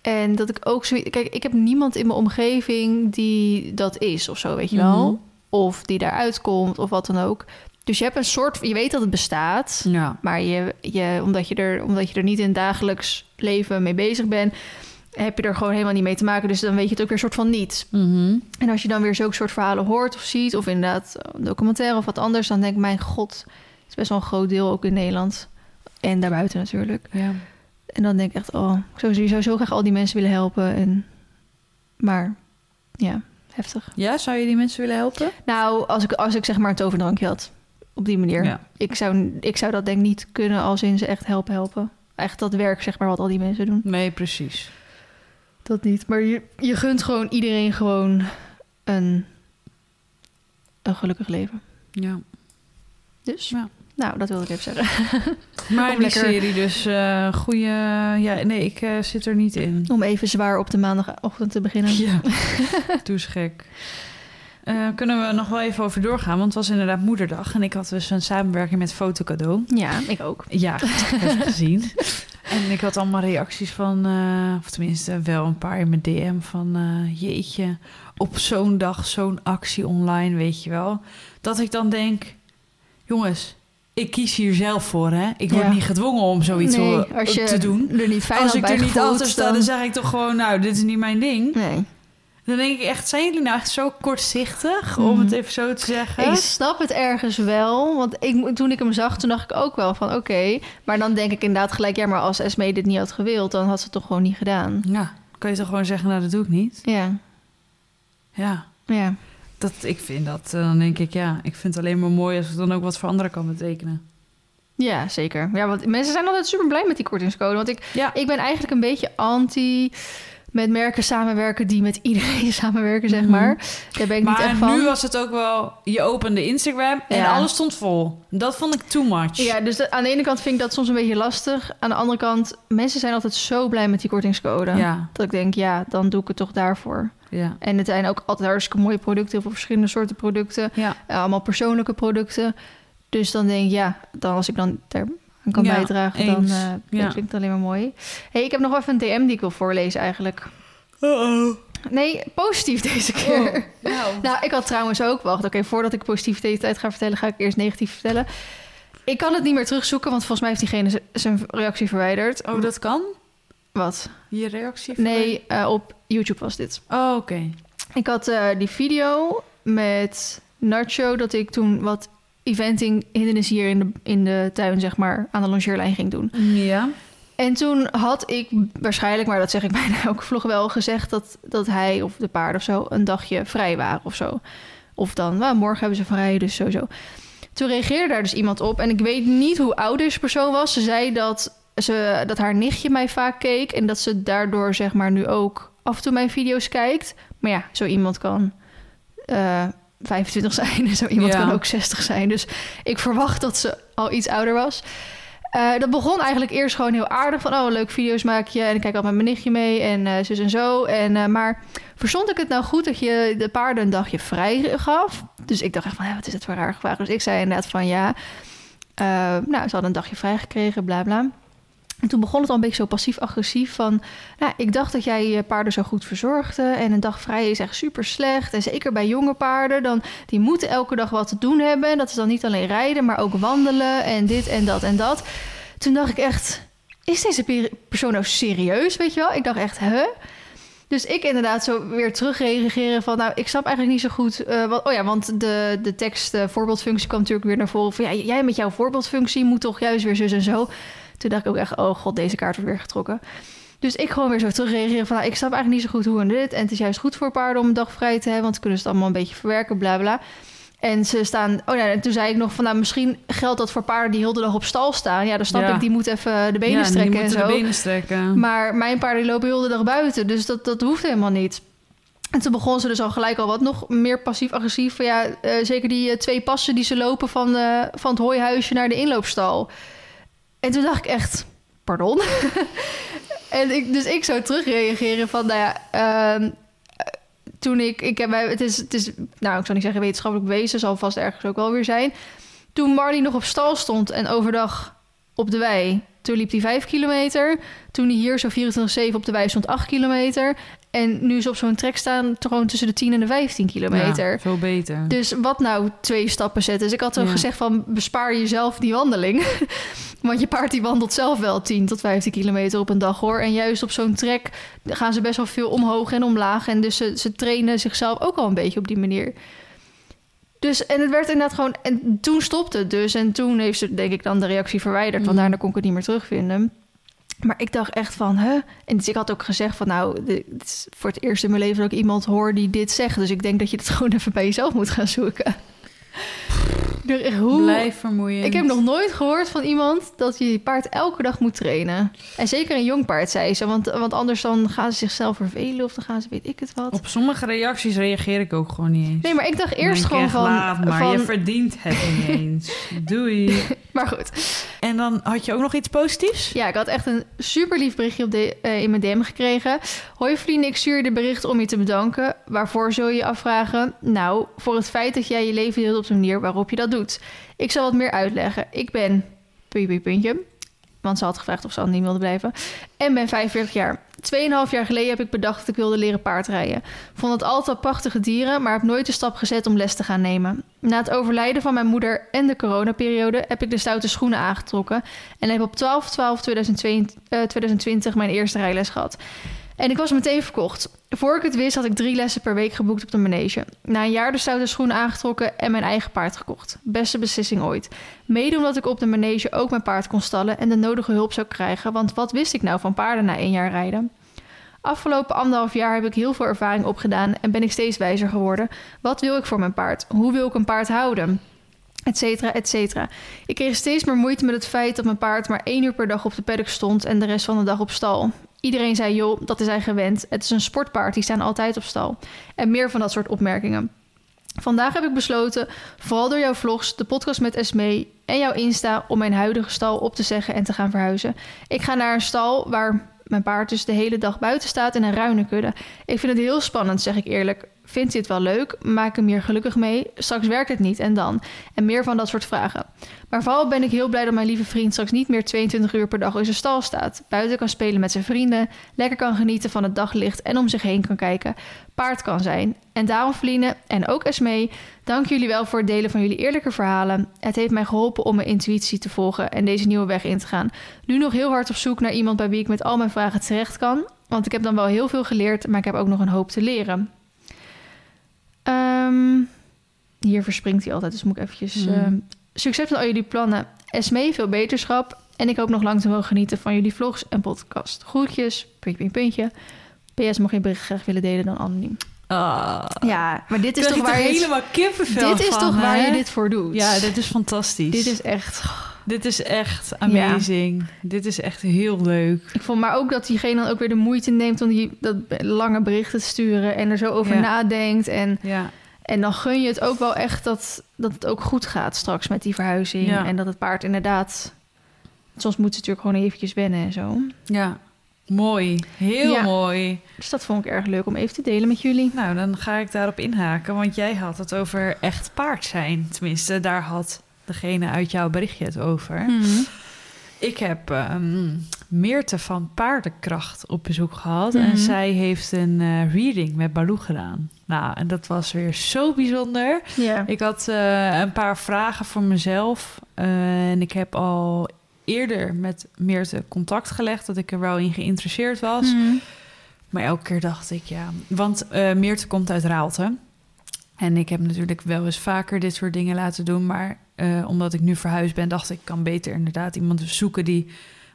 En dat ik ook zo... Kijk, ik heb niemand in mijn omgeving die dat is of zo, weet je wel. Mhm. Of die daaruit komt of wat dan ook. Dus je hebt een soort... Je weet dat het bestaat. Ja. Maar je, je, omdat, je er, omdat je er niet in het dagelijks leven mee bezig bent, heb je er gewoon helemaal niet mee te maken. Dus dan weet je het ook weer een soort van niet. Mhm. En als je dan weer zulke soort verhalen hoort of ziet, of inderdaad een documentaire of wat anders, dan denk ik, mijn god, het is best wel een groot deel ook in Nederland. En daarbuiten natuurlijk. ja. En dan denk ik echt, oh, ik zou, zo graag al die mensen willen helpen. En, maar ja, heftig. Ja, zou je die mensen willen helpen? Nou, als ik, als ik zeg maar een toverdrankje had, op die manier. Ja. Ik, zou, ik zou dat denk ik niet kunnen als in ze echt helpen helpen. Echt dat werk, zeg maar, wat al die mensen doen. Nee, precies. Dat niet. Maar je, je gunt gewoon iedereen gewoon een, een gelukkig leven. Ja. Dus, Ja. Nou, dat wilde ik even zeggen. Maar die lekker- serie dus, eh goede... Ja, nee, ik eh, zit er niet in. Om even zwaar op de maandagochtend te beginnen. Ja, doe gek. Eh, kunnen we nog wel even over doorgaan? Want het was inderdaad moederdag. En ik had dus een samenwerking met Fotocadeau. Ja, ik ook. Ja, heb gezien. En ik had allemaal reacties van... of tenminste wel een paar in mijn DM van... jeetje, op zo'n dag zo'n actie online, weet je wel. Dat ik dan denk... Jongens, ik kies hier zelf voor, hè. Ik word Ja. niet gedwongen om zoiets nee, te- als je te doen. er niet fijn Als ik er niet achter sta, dan zeg ik toch gewoon... Nou, dit is niet mijn ding. Nee. Dan denk ik echt, zijn jullie nou echt zo kortzichtig? Om het even zo te zeggen. Ik snap het ergens wel. Want ik, toen ik hem zag, toen dacht ik ook wel van oké. Maar dan denk ik inderdaad gelijk... Ja, maar als Esme dit niet had gewild... dan had ze het toch gewoon niet gedaan. Ja, kan je toch gewoon zeggen, nou, dat doe ik niet? Ja, Ja, ja. Dat, ik vind dat, eh, dan denk ik, ja, ik vind het alleen maar mooi als het dan ook wat voor anderen kan betekenen. Ja, zeker. Ja, want mensen zijn altijd super blij met die kortingscode. Want ik, Ja, ik ben eigenlijk een beetje anti met merken samenwerken die met iedereen samenwerken, zeg Mhm. maar. Daar ben ik niet maar echt van. nu was het ook wel, je opende Instagram en Ja. alles stond vol. Dat vond ik too much. Ja, dus aan de ene kant vind ik dat soms een beetje lastig. Aan de andere kant, mensen zijn altijd zo blij met die kortingscode. ja, Dat ik denk, ja, dan doe ik het toch daarvoor. ja. En het zijn ook altijd hartstikke mooie producten. Heel veel verschillende soorten producten. ja. Eh, allemaal persoonlijke producten. Dus dan denk ik, ja, dan als ik dan aan kan Ja, bijdragen, dan eh, Ja. vind ik het alleen maar mooi. hey, ik heb nog even een DM die ik wil voorlezen eigenlijk. Uh-oh. Nee, positief deze keer. Nou. Nou, ik had trouwens ook... Wacht, oké, voordat ik positiviteit ga vertellen... ga ik eerst negatief vertellen. Ik kan het niet meer terugzoeken... want volgens mij heeft diegene zijn reactie verwijderd. Oh, dat kan? Wat? Je reactie? Nee, eh, op YouTube was dit. Oh, oké. Ik had eh, die video met Nacho... dat ik toen wat eventing hindernissen hier in de, in de tuin... zeg maar, aan de longeerlijn ging doen. Ja. En toen had ik waarschijnlijk, maar dat zeg ik bijna elke vlog wel, gezegd dat, dat hij of de paarden of zo een dagje vrij waren of zo. Of dan, nou, morgen hebben ze vrij, dus sowieso. Toen reageerde daar dus iemand op en ik weet niet hoe oud deze persoon was. Ze zei dat, ze, dat haar nichtje mij vaak keek en dat ze daardoor zeg maar nu ook af en toe mijn video's kijkt. Maar ja, zo iemand kan eh 25 zijn en zo iemand Ja. kan ook 60 zijn. Dus ik verwacht dat ze al iets ouder was. Eh, dat begon eigenlijk eerst gewoon heel aardig. Van, oh, leuk video's maak je. En ik kijk altijd met mijn nichtje mee en eh zus en zo. En, eh, maar verstond ik het nou goed dat je de paarden een dagje vrij gaf? Dus ik dacht echt van, wat is het voor raar gevraagd? Dus ik zei inderdaad van, ja, nou, ze hadden een dagje vrij gekregen, bla bla. En toen begon het al een beetje zo passief-agressief van... Nou, ik dacht dat jij je paarden zo goed verzorgde... en een dag vrij is echt super slecht. En zeker bij jonge paarden, dan, die moeten elke dag wat te doen hebben. En dat is dan niet alleen rijden, maar ook wandelen en dit en dat en dat. Toen dacht ik echt, is deze pe- persoon nou serieus, weet je wel? Ik dacht echt, hè? Dus ik inderdaad zo weer terugreageren van... nou, ik snap eigenlijk niet zo goed... eh, wat, oh ja, want de, de tekst voorbeeldfunctie kwam natuurlijk weer naar voren... van ja, jij met jouw voorbeeldfunctie moet toch juist weer zus en zo. Toen dacht ik ook echt, oh god, deze kaart wordt weer getrokken. Dus ik gewoon weer zo terugreageren van... nou, ik snap eigenlijk niet zo goed hoe en dit... en het is juist goed voor paarden om een dag vrij te hebben... want dan kunnen ze het allemaal een beetje verwerken, bla bla. En ze staan. Oh ja, en toen zei ik nog van nou, misschien geldt dat voor paarden die heel de dag op stal staan. Ja, dan snap Ja. ik, die moeten even de benen ja, strekken die en zo. de benen strekken. Maar mijn paarden lopen heel de dag buiten, dus dat, dat hoeft helemaal niet. En toen begon ze dus al gelijk al wat nog meer passief-agressief. Van ja, eh, zeker die eh, twee passen die ze lopen van, eh, van het hooihuisje naar de inloopstal. En toen dacht ik echt, pardon? en ik, dus ik zou terugreageren van, nou ja, ehm, eh, toen ik, ik heb, het is, het is, nou, ik zou niet zeggen wetenschappelijk bewezen, zal vast ergens ook wel weer zijn. Toen Marley nog op stal stond en overdag op de wei, toen liep hij 5 kilometer. Toen hij hier zo 24-7 op de wei stond 8 kilometer. En nu is op zo'n trek staan gewoon tussen de 10 en de 15 kilometer. Ja, veel beter. Dus wat nou twee stappen zetten? Dus ik had Ja. gezegd van bespaar jezelf die wandeling. Want je paard die wandelt zelf wel 10 tot 15 kilometer op een dag hoor. En juist op zo'n trek gaan ze best wel veel omhoog en omlaag. En dus ze, ze trainen zichzelf ook al een beetje op die manier. Dus en het werd inderdaad gewoon. En toen stopte het dus. En toen heeft ze denk ik dan de reactie verwijderd. Want Mhm. daarna kon ik het niet meer terugvinden. Maar ik dacht echt van, hè? En dus ik had ook gezegd van, nou, dit is voor het eerst in mijn leven dat ik iemand hoor die dit zegt. Dus ik denk dat je het gewoon even bij jezelf moet gaan zoeken. Hoe... Blijf vermoeiend. Ik heb nog nooit gehoord van iemand dat je paard elke dag moet trainen. En zeker een jong paard, zei ze. Want, want anders dan gaan ze zichzelf vervelen of dan gaan ze weet ik het wat. Op sommige reacties reageer ik ook gewoon niet eens. Nee, maar ik dacht eerst ik gewoon van... Laat maar, van je verdient het niet eens. Doei. maar goed. En dan had je ook nog iets positiefs? Ja, ik had echt een super lief berichtje op de, eh, in mijn DM gekregen. Hoi vrienden, ik stuur je de bericht om je te bedanken. Waarvoor zul je je afvragen? Nou, voor het feit dat jij je leven deelt op de manier waarop je dat doet. Ik zal wat meer uitleggen. Ik ben... Puntje. Want ze had gevraagd of ze anoniem wilde blijven. En ben 45 jaar. Tweeënhalf jaar geleden heb ik bedacht dat ik wilde leren paardrijden. Vond het altijd prachtige dieren, maar heb nooit de stap gezet om les te gaan nemen. Na het overlijden van mijn moeder en de coronaperiode heb ik de stoute schoenen aangetrokken en heb op 12-12-2020 mijn eerste rijles gehad. En ik was meteen verkocht. Voor ik het wist had ik drie lessen per week geboekt op de manege. Na een jaar de stoute schoenen aangetrokken en mijn eigen paard gekocht. Beste beslissing ooit. Mede omdat ik op de manege ook mijn paard kon stallen en de nodige hulp zou krijgen. Want wat wist ik nou van paarden na één jaar rijden? Afgelopen anderhalf jaar heb ik heel veel ervaring opgedaan en ben ik steeds wijzer geworden. Wat wil ik voor mijn paard? Hoe wil ik een paard houden? Etcetera, etcetera. Ik kreeg steeds meer moeite met het feit dat mijn paard maar één uur per dag op de paddock stond en de rest van de dag op stal. Iedereen zei, joh, dat is hij gewend. Het is een sportpaard, die staan altijd op stal. En meer van dat soort opmerkingen. Vandaag heb ik besloten, vooral door jouw vlogs, de podcast met Esmee en jouw Insta, om mijn huidige stal op te zeggen en te gaan verhuizen. Ik ga naar een stal waar mijn paard dus de hele dag buiten staat in een ruine kudde. Ik vind het heel spannend, zeg ik eerlijk. Vindt het wel leuk? Maak hem hier gelukkig mee? Straks werkt het niet en dan? En meer van dat soort vragen. Maar vooral ben ik heel blij dat mijn lieve vriend straks niet meer 22 uur per dag in zijn stal staat. Buiten kan spelen met zijn vrienden, lekker kan genieten van het daglicht en om zich heen kan kijken. Paard kan zijn. En daarom, Feline en ook Esmee, dank jullie wel voor het delen van jullie eerlijke verhalen. Het heeft mij geholpen om mijn intuïtie te volgen en deze nieuwe weg in te gaan. Nu nog heel hard op zoek naar iemand bij wie ik met al mijn vragen terecht kan. Want ik heb dan wel heel veel geleerd, maar ik heb ook nog een hoop te leren. Ehm, hier verspringt hij altijd, dus moet ik eventjes... Hmm. ehm, succes met al jullie plannen. Esmee, veel beterschap. En ik hoop nog lang te mogen genieten van jullie vlogs en podcast. Groetjes, puntje, puntje, puntje. PS, mocht je bericht graag willen delen, dan anoniem. Ah, Ja, maar dit is toch waar je... helemaal kippenvel Dit is van, toch waar je dit voor doet? Ja, dit is fantastisch. Dit is echt... Dit is echt amazing. Dit is echt heel leuk. Ik vond maar ook dat diegene dan ook weer de moeite neemt om die dat lange berichten te sturen en er zo over Ja. nadenkt. En, Ja, en dan gun je het ook wel echt dat, dat het ook goed gaat straks met die verhuizing. En dat het paard inderdaad... Soms moet ze natuurlijk gewoon eventjes wennen en zo. ja. Mooi. Heel Ja. mooi. Dus dat vond ik erg leuk om even te delen met jullie. Nou, dan ga ik daarop inhaken. Want jij had het over echt paard zijn. Tenminste, daar had degene uit jouw berichtje het over. Mhm. Ik heb ehm Meerte van Paardenkracht op bezoek gehad. Mhm. En zij heeft een eh, reading met Baloo gedaan. Nou, en dat was weer zo bijzonder. Ik had eh, een paar vragen voor mezelf. eh, en ik heb al eerder met Meerte contact gelegd... dat ik er wel in geïnteresseerd was. Mhm. Maar elke keer dacht ik, ja... Want Meerte komt uit Raalte. En ik heb natuurlijk wel eens vaker dit soort dingen laten doen. Maar eh, omdat ik nu verhuisd ben, dacht ik... ik kan beter inderdaad iemand zoeken die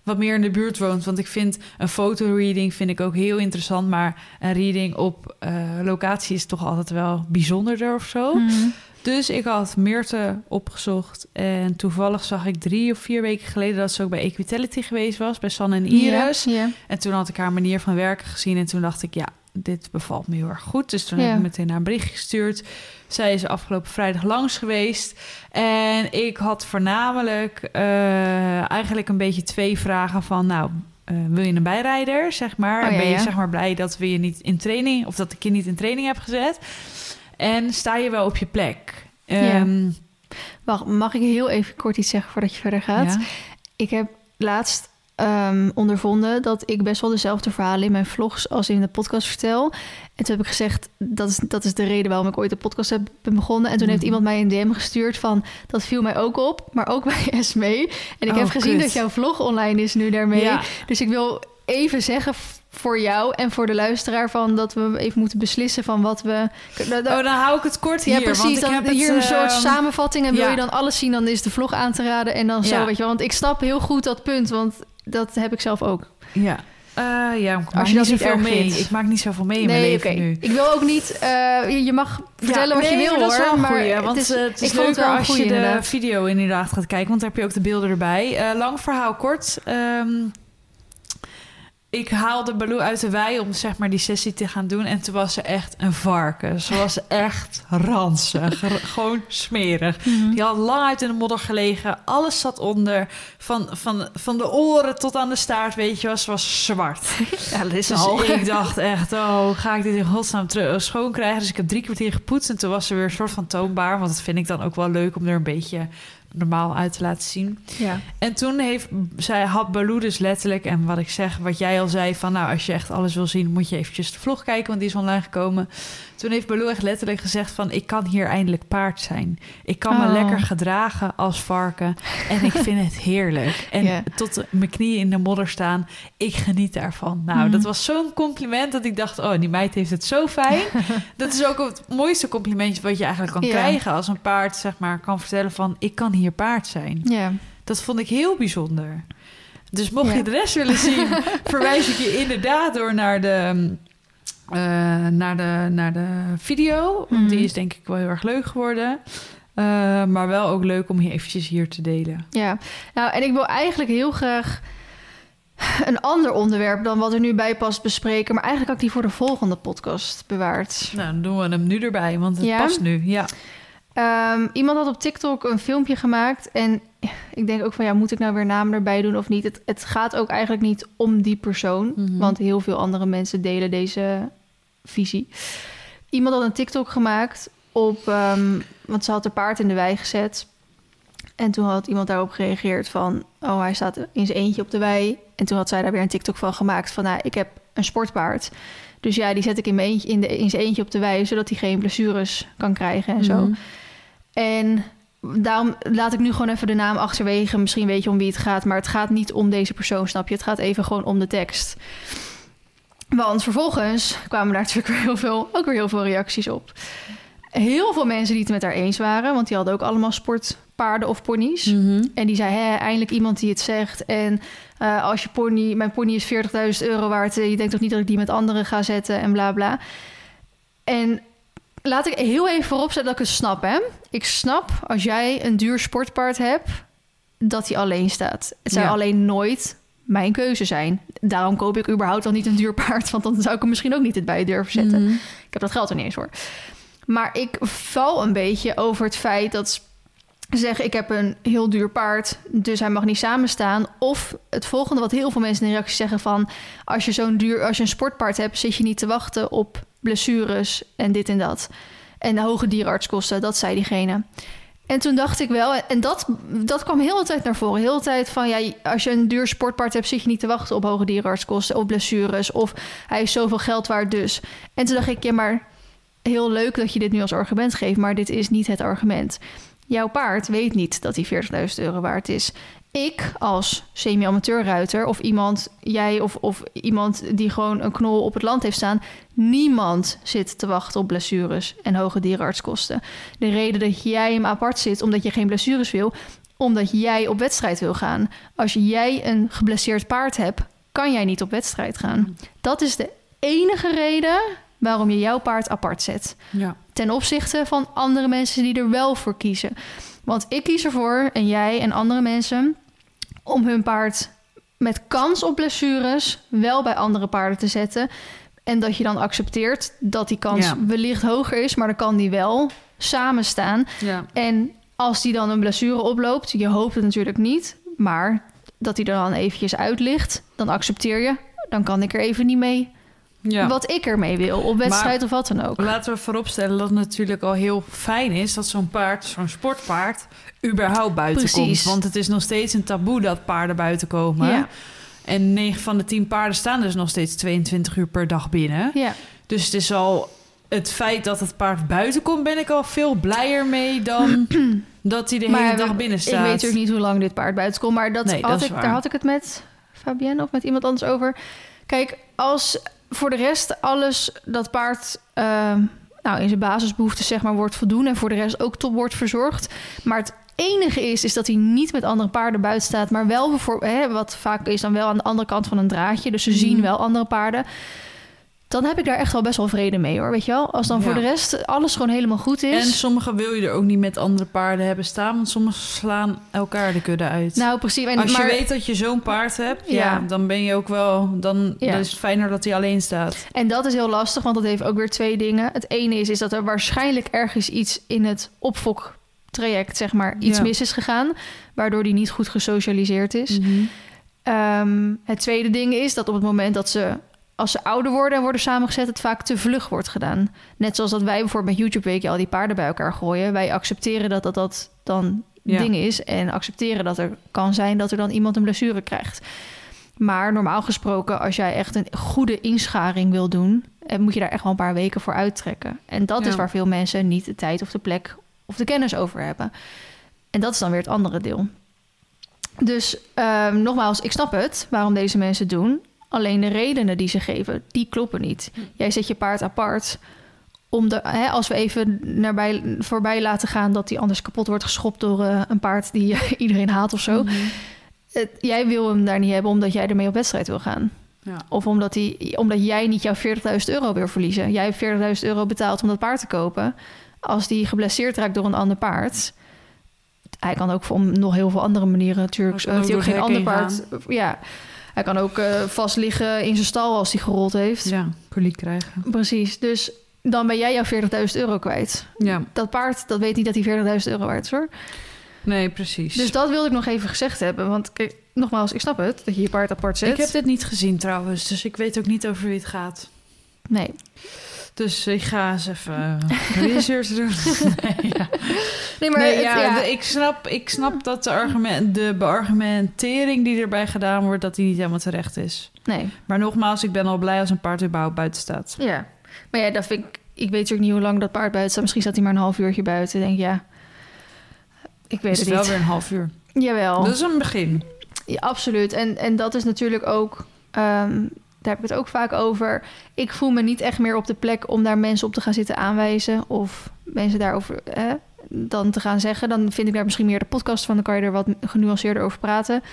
wat meer in de buurt woont. Want ik vind een fotoreading vind ik ook heel interessant. Maar een reading op eh, locatie is toch altijd wel bijzonderder of zo. Mhm. Dus ik had Meerte opgezocht. En toevallig zag ik drie of vier weken geleden dat ze ook bij Equitality geweest was, bij Sanne en Iris. En toen had ik haar manier van werken gezien. En toen dacht ik, ja, dit bevalt me heel erg goed. Dus toen Ja. heb ik meteen haar een bericht gestuurd. Zij is afgelopen vrijdag langs geweest. En ik had voornamelijk eh, eigenlijk een beetje twee vragen van... nou, eh, wil je een bijrijder, zeg maar? Oh, ja, ben je ja. zeg maar blij dat we je niet in training... of dat ik je niet in training heb gezet? En sta je wel op je plek? Ehm, Wacht, mag ik heel even kort iets zeggen voordat je verder gaat? Ik heb laatst ehm, ondervonden dat ik best wel dezelfde verhalen in mijn vlogs als in de podcast vertel. En toen heb ik gezegd, dat is, dat is de reden waarom ik ooit de podcast heb begonnen. En toen heeft Mhm. iemand mij een DM gestuurd van, dat viel mij ook op, maar ook bij Esmee. En ik Oh, heb gezien kut. dat jouw vlog online is nu daarmee. Ja. Dus ik wil even zeggen voor jou en voor de luisteraar van dat we even moeten beslissen van wat we... Oh, dan hou ik het kort hier. ja, precies. want ik Dan heb het, hier een soort ehm, samenvatting. En wil ja. je dan alles zien, dan is de vlog aan te raden. En dan zo, weet je wel. Want ik snap heel goed dat punt, want dat heb ik zelf ook. Ja. Eh, ja, ik maak je niet dat niet zoveel mee. vindt. Ik maak niet zoveel mee in mijn leven oké. nu. Ik wil ook niet... eh, je- mag vertellen wat nee, je wil, maar dat is hoor. wel een maar goeie, het want is, eh, het is het leuker wel een als goeie, je de inderdaad. video inderdaad gaat kijken, want dan heb je ook de beelden erbij. Eh, lang verhaal kort. Ehm, ik haalde Baloo uit de wei om zeg maar die sessie te gaan doen. En toen was ze echt een varken. Ze was echt ranzig. Gewoon smerig. Mhm. Die had lang uit in de modder gelegen. Alles zat onder. Van, van, van de oren tot aan de staart, weet je wel. Ze was zwart. Ja, dat is Dus al. ik dacht echt, oh, ga ik dit in godsnaam terug schoon krijgen? Dus ik heb drie kwartier gepoetst en toen was ze weer een soort van toonbaar. Want dat vind ik dan ook wel leuk om er een beetje normaal uit te laten zien. Ja. En toen heeft zij had Baloo dus letterlijk, en wat ik zeg, wat jij al zei, van nou, als je echt alles wil zien, moet je eventjes de vlog kijken, want die is online gekomen. Toen heeft Baloo echt letterlijk gezegd van, ik kan hier eindelijk paard zijn. Ik kan me Oh. lekker gedragen als varken en ik vind het heerlijk. En tot mijn knieën in de modder staan, ik geniet daarvan. Nou, Mhm. dat was zo'n compliment dat ik dacht, oh, die meid heeft het zo fijn. dat is ook het mooiste complimentje wat je eigenlijk kan krijgen als een paard, zeg maar, kan vertellen van, ik kan hier paard zijn. ja. Dat vond ik heel bijzonder. Dus mocht Ja. je de rest willen zien, verwijs ik je inderdaad door naar de, eh, naar de, naar de video. Want die Mhm. is denk ik wel heel erg leuk geworden. Eh, maar wel ook leuk om je eventjes hier te delen. Ja, nou en ik wil eigenlijk heel graag een ander onderwerp dan wat er nu bij past bespreken. Maar eigenlijk had ik die voor de volgende podcast bewaard. Nou, dan doen we hem nu erbij, want het Ja? past nu. Ja. Ehm, iemand had op TikTok een filmpje gemaakt. En ik denk ook van ja, moet ik nou weer namen erbij doen of niet? Het, het gaat ook eigenlijk niet om die persoon. Mhm. Want heel veel andere mensen delen deze visie. Iemand had een TikTok gemaakt op. ehm, want ze had haar paard in de wei gezet. En toen had iemand daarop gereageerd van... oh, hij staat in zijn eentje op de wei. En toen had zij daar weer een TikTok van gemaakt van... nou, ik heb een sportpaard. Dus ja, die zet ik in, mijn eentje, in, de, in zijn eentje op de wei... zodat hij geen blessures kan krijgen en zo. Mhm. En daarom laat ik nu gewoon even de naam achterwege. Misschien weet je om wie het gaat, maar het gaat niet om deze persoon, snap je? Het gaat even gewoon om de tekst. Want vervolgens kwamen daar natuurlijk weer heel veel, ook weer heel veel reacties op. Heel veel mensen die het met haar eens waren, want die hadden ook allemaal sportpaarden of ponies. Mhm. En die zei, hè, eindelijk iemand die het zegt. En eh, als je pony, mijn pony is 40.000 euro waard. eh, je denkt toch niet dat ik die met anderen ga zetten en bla bla. En laat ik heel even vooropzetten dat ik het snap, hè. Ik snap als jij een duur sportpaard hebt, dat hij alleen staat. Het zou Ja. alleen nooit mijn keuze zijn. Daarom koop ik überhaupt al niet een duur paard, want dan zou ik hem misschien ook niet het bij durven zetten. Mhm. Ik heb dat geld er niet eens voor. Maar ik val een beetje over het feit dat ze zeggen: ik heb een heel duur paard, dus hij mag niet samenstaan. Of het volgende wat heel veel mensen in de reactie zeggen van als je zo'n duur, als je een sportpaard hebt, zit je niet te wachten op blessures en dit en dat. En de hoge dierenartskosten, dat zei diegene. En toen dacht ik wel, en dat, dat kwam heel de tijd naar voren. Heel de tijd van, ja, als je een duur sportpaard hebt... zit je niet te wachten op hoge dierenartskosten of blessures... of hij is zoveel geld waard dus. En toen dacht ik, ja, maar heel leuk dat je dit nu als argument geeft... maar dit is niet het argument. Jouw paard weet niet dat hij 40.000 euro waard is. Ik als semi-amateurruiter of iemand, jij of, of iemand die gewoon een knol op het land heeft staan... niemand zit te wachten op blessures en hoge dierenartskosten. De reden dat jij hem apart zit, omdat je geen blessures wil... omdat jij op wedstrijd wil gaan. Als jij een geblesseerd paard hebt, kan jij niet op wedstrijd gaan. Dat is de enige reden waarom je jouw paard apart zet. Ja. ten opzichte van andere mensen die er wel voor kiezen. Want ik kies ervoor, en jij en andere mensen, om hun paard met kans op blessures wel bij andere paarden te zetten. En dat je dan accepteert dat die kans Ja. wellicht hoger is, maar dan kan die wel samen staan. Ja. En als die dan een blessure oploopt, je hoopt het natuurlijk niet, maar dat die er dan eventjes uit ligt, dan accepteer je. Dan kan ik er even niet mee ja. wat ik ermee wil, op wedstrijd of wat dan ook. Laten we vooropstellen dat het natuurlijk al heel fijn is dat zo'n paard, zo'n sportpaard, überhaupt buiten Precies. komt. Want het is nog steeds een taboe dat paarden buiten komen. Ja, En 9 van de 10 paarden staan dus nog steeds 22 uur per dag binnen. ja. Dus het is al het feit dat het paard buiten komt, ben ik al veel blijer mee dan dat hij de hele Maar dag binnen Ik staat. weet natuurlijk niet hoe lang dit paard buiten komt, maar dat, Nee, had dat ik, daar had ik het met Fabienne of met iemand anders over. Kijk, als voor de rest alles dat paard ehm, nou, in zijn basisbehoeften zeg maar wordt voldoen en voor de rest ook top wordt verzorgd, maar het enige is, is dat hij niet met andere paarden buiten staat, maar wel voor, hè, wat vaak is dan wel aan de andere kant van een draadje, dus ze zien Mhm. wel andere paarden. Dan heb ik daar echt wel best wel vrede mee hoor, weet je wel? Als dan Ja. voor de rest alles gewoon helemaal goed is. En sommige wil je er ook niet met andere paarden hebben staan, want sommige slaan elkaar de kudde uit. nou, precies. En, Als maar, je weet dat je zo'n paard hebt, ja. Ja. dan ben je ook wel. Dan, Ja. dan is het fijner dat hij alleen staat. En dat is heel lastig, want dat heeft ook weer twee dingen. Het ene is, is dat er waarschijnlijk ergens iets in het opfoktraject, zeg maar, iets mis is gegaan, waardoor die niet goed gesocialiseerd is. Ehm, het tweede ding is dat op het moment dat ze, als ze ouder worden en worden samengezet, het vaak te vlug wordt gedaan. Net zoals dat wij bijvoorbeeld met YouTube Weekje al die paarden bij elkaar gooien. Wij accepteren dat dat, dat dan Ja. ding is en accepteren dat er kan zijn dat er dan iemand een blessure krijgt. Maar normaal gesproken, als jij echt een goede inscharing wil doen, eh, moet je daar echt wel een paar weken voor uittrekken. En dat Ja. is waar veel mensen niet de tijd of de plek of de kennis over hebben. En dat is dan weer het andere deel. Dus ehm, nogmaals, ik snap het waarom deze mensen doen. Alleen de redenen die ze geven, die kloppen niet. Jij zet je paard apart. Om de, hè, als we even naar bij, voorbij laten gaan dat die anders kapot wordt geschopt door eh, een paard die iedereen haat of zo. Mhm. Het- jij wil hem daar niet hebben omdat jij ermee op wedstrijd wil gaan. Ja. Of omdat, die, omdat jij niet jouw 40.000 euro wil verliezen. Jij hebt 40.000 euro betaald om dat paard te kopen. Als die geblesseerd raakt door een ander paard. Hij kan ook om nog heel veel andere manieren natuurlijk. Hij Heeft hij ook ook geen ander paard. Ja. Hij kan ook eh, vast liggen in zijn stal als hij gerold heeft. ja, koliek krijgen. Precies. Dus dan ben jij jouw 40.000 euro kwijt. Ja, Dat paard dat weet niet dat hij 40.000 euro waard is hoor. nee, precies. Dus dat wilde ik nog even gezegd hebben. Want kijk, nogmaals, ik snap het dat je je paard apart zet. ik heb dit niet gezien trouwens, dus ik weet ook niet over wie het gaat. Nee. Dus ik ga eens even research doen. nee, ja. Nee, maar Nee, het- ja, ja, de- ik, snap, ik snap dat de, argument, de beargumentering die erbij gedaan wordt, dat die niet helemaal terecht is. nee. Maar nogmaals, ik ben al blij als een paard überhaupt buiten staat. Ja. Maar ja, dat vind ik... Ik weet natuurlijk niet hoe lang dat paard buiten staat. Misschien staat hij maar een half uurtje buiten. Ik denk, ja... Ik weet Het het is wel weer een half uur. Jawel. Dat is een begin. Ja, absoluut. En, en dat is natuurlijk ook... ehm, daar heb ik het ook vaak over. Ik voel me niet echt meer op de plek om daar mensen op te gaan zitten aanwijzen. Of mensen daarover dan te gaan zeggen. Dan vind ik daar misschien meer de podcast van. Dan kan je er wat genuanceerder over praten.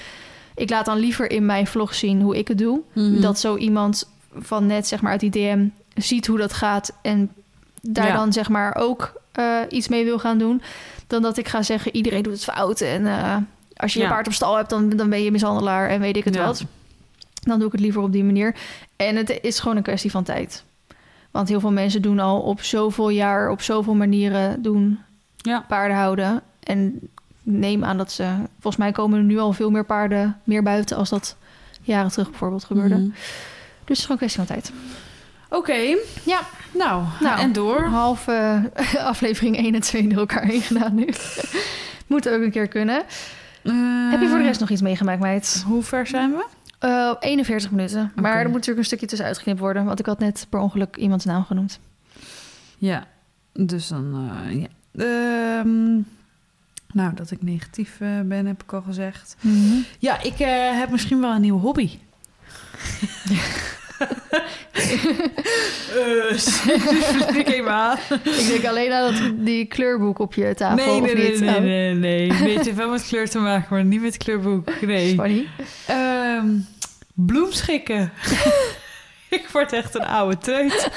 Ik laat dan liever in mijn vlog zien hoe ik het doe. Mhm. Dat zo iemand van net zeg maar uit die DM ziet hoe dat gaat. En daar Ja. dan zeg maar ook eh, iets mee wil gaan doen. Dan dat ik ga zeggen iedereen doet het fout. En eh, als je je Ja. paard op stal hebt, dan, dan ben je mishandelaar en weet ik het Ja. wat. Dan doe ik het liever op die manier. En het is gewoon een kwestie van tijd. Want heel veel mensen doen al op zoveel jaar, op zoveel manieren doen Ja. paarden houden. En neem aan dat ze... Volgens mij komen er nu al veel meer paarden meer buiten... als dat jaren terug bijvoorbeeld gebeurde. Mhm. Dus het is gewoon een kwestie van tijd. Oké, Ja, nou, Nou. en door. half eh, aflevering 1 en 2 door elkaar heen gedaan nu. Moet ook een keer kunnen. Heb je voor de rest nog iets meegemaakt, meid? Hoe ver zijn we? Eh 41 minuten. Maar er moet natuurlijk een stukje tussen uitgeknipt worden. Want ik had net per ongeluk iemands naam genoemd. Ja, dus dan, eh, ja. Ehm, nou, dat ik negatief eh, ben, heb ik al gezegd. Ja, ik eh, heb misschien wel een nieuwe hobby. uh, ik even aan. Ik denk alleen aan dat, die kleurboek op je tafel, Nee, nee, of nee, nee, Oh, nee, nee. Nee, het heeft wel met kleur te maken, maar niet met kleurboek. Nee. Funny. Ehm, bloemschikken. ik word echt een oude treut.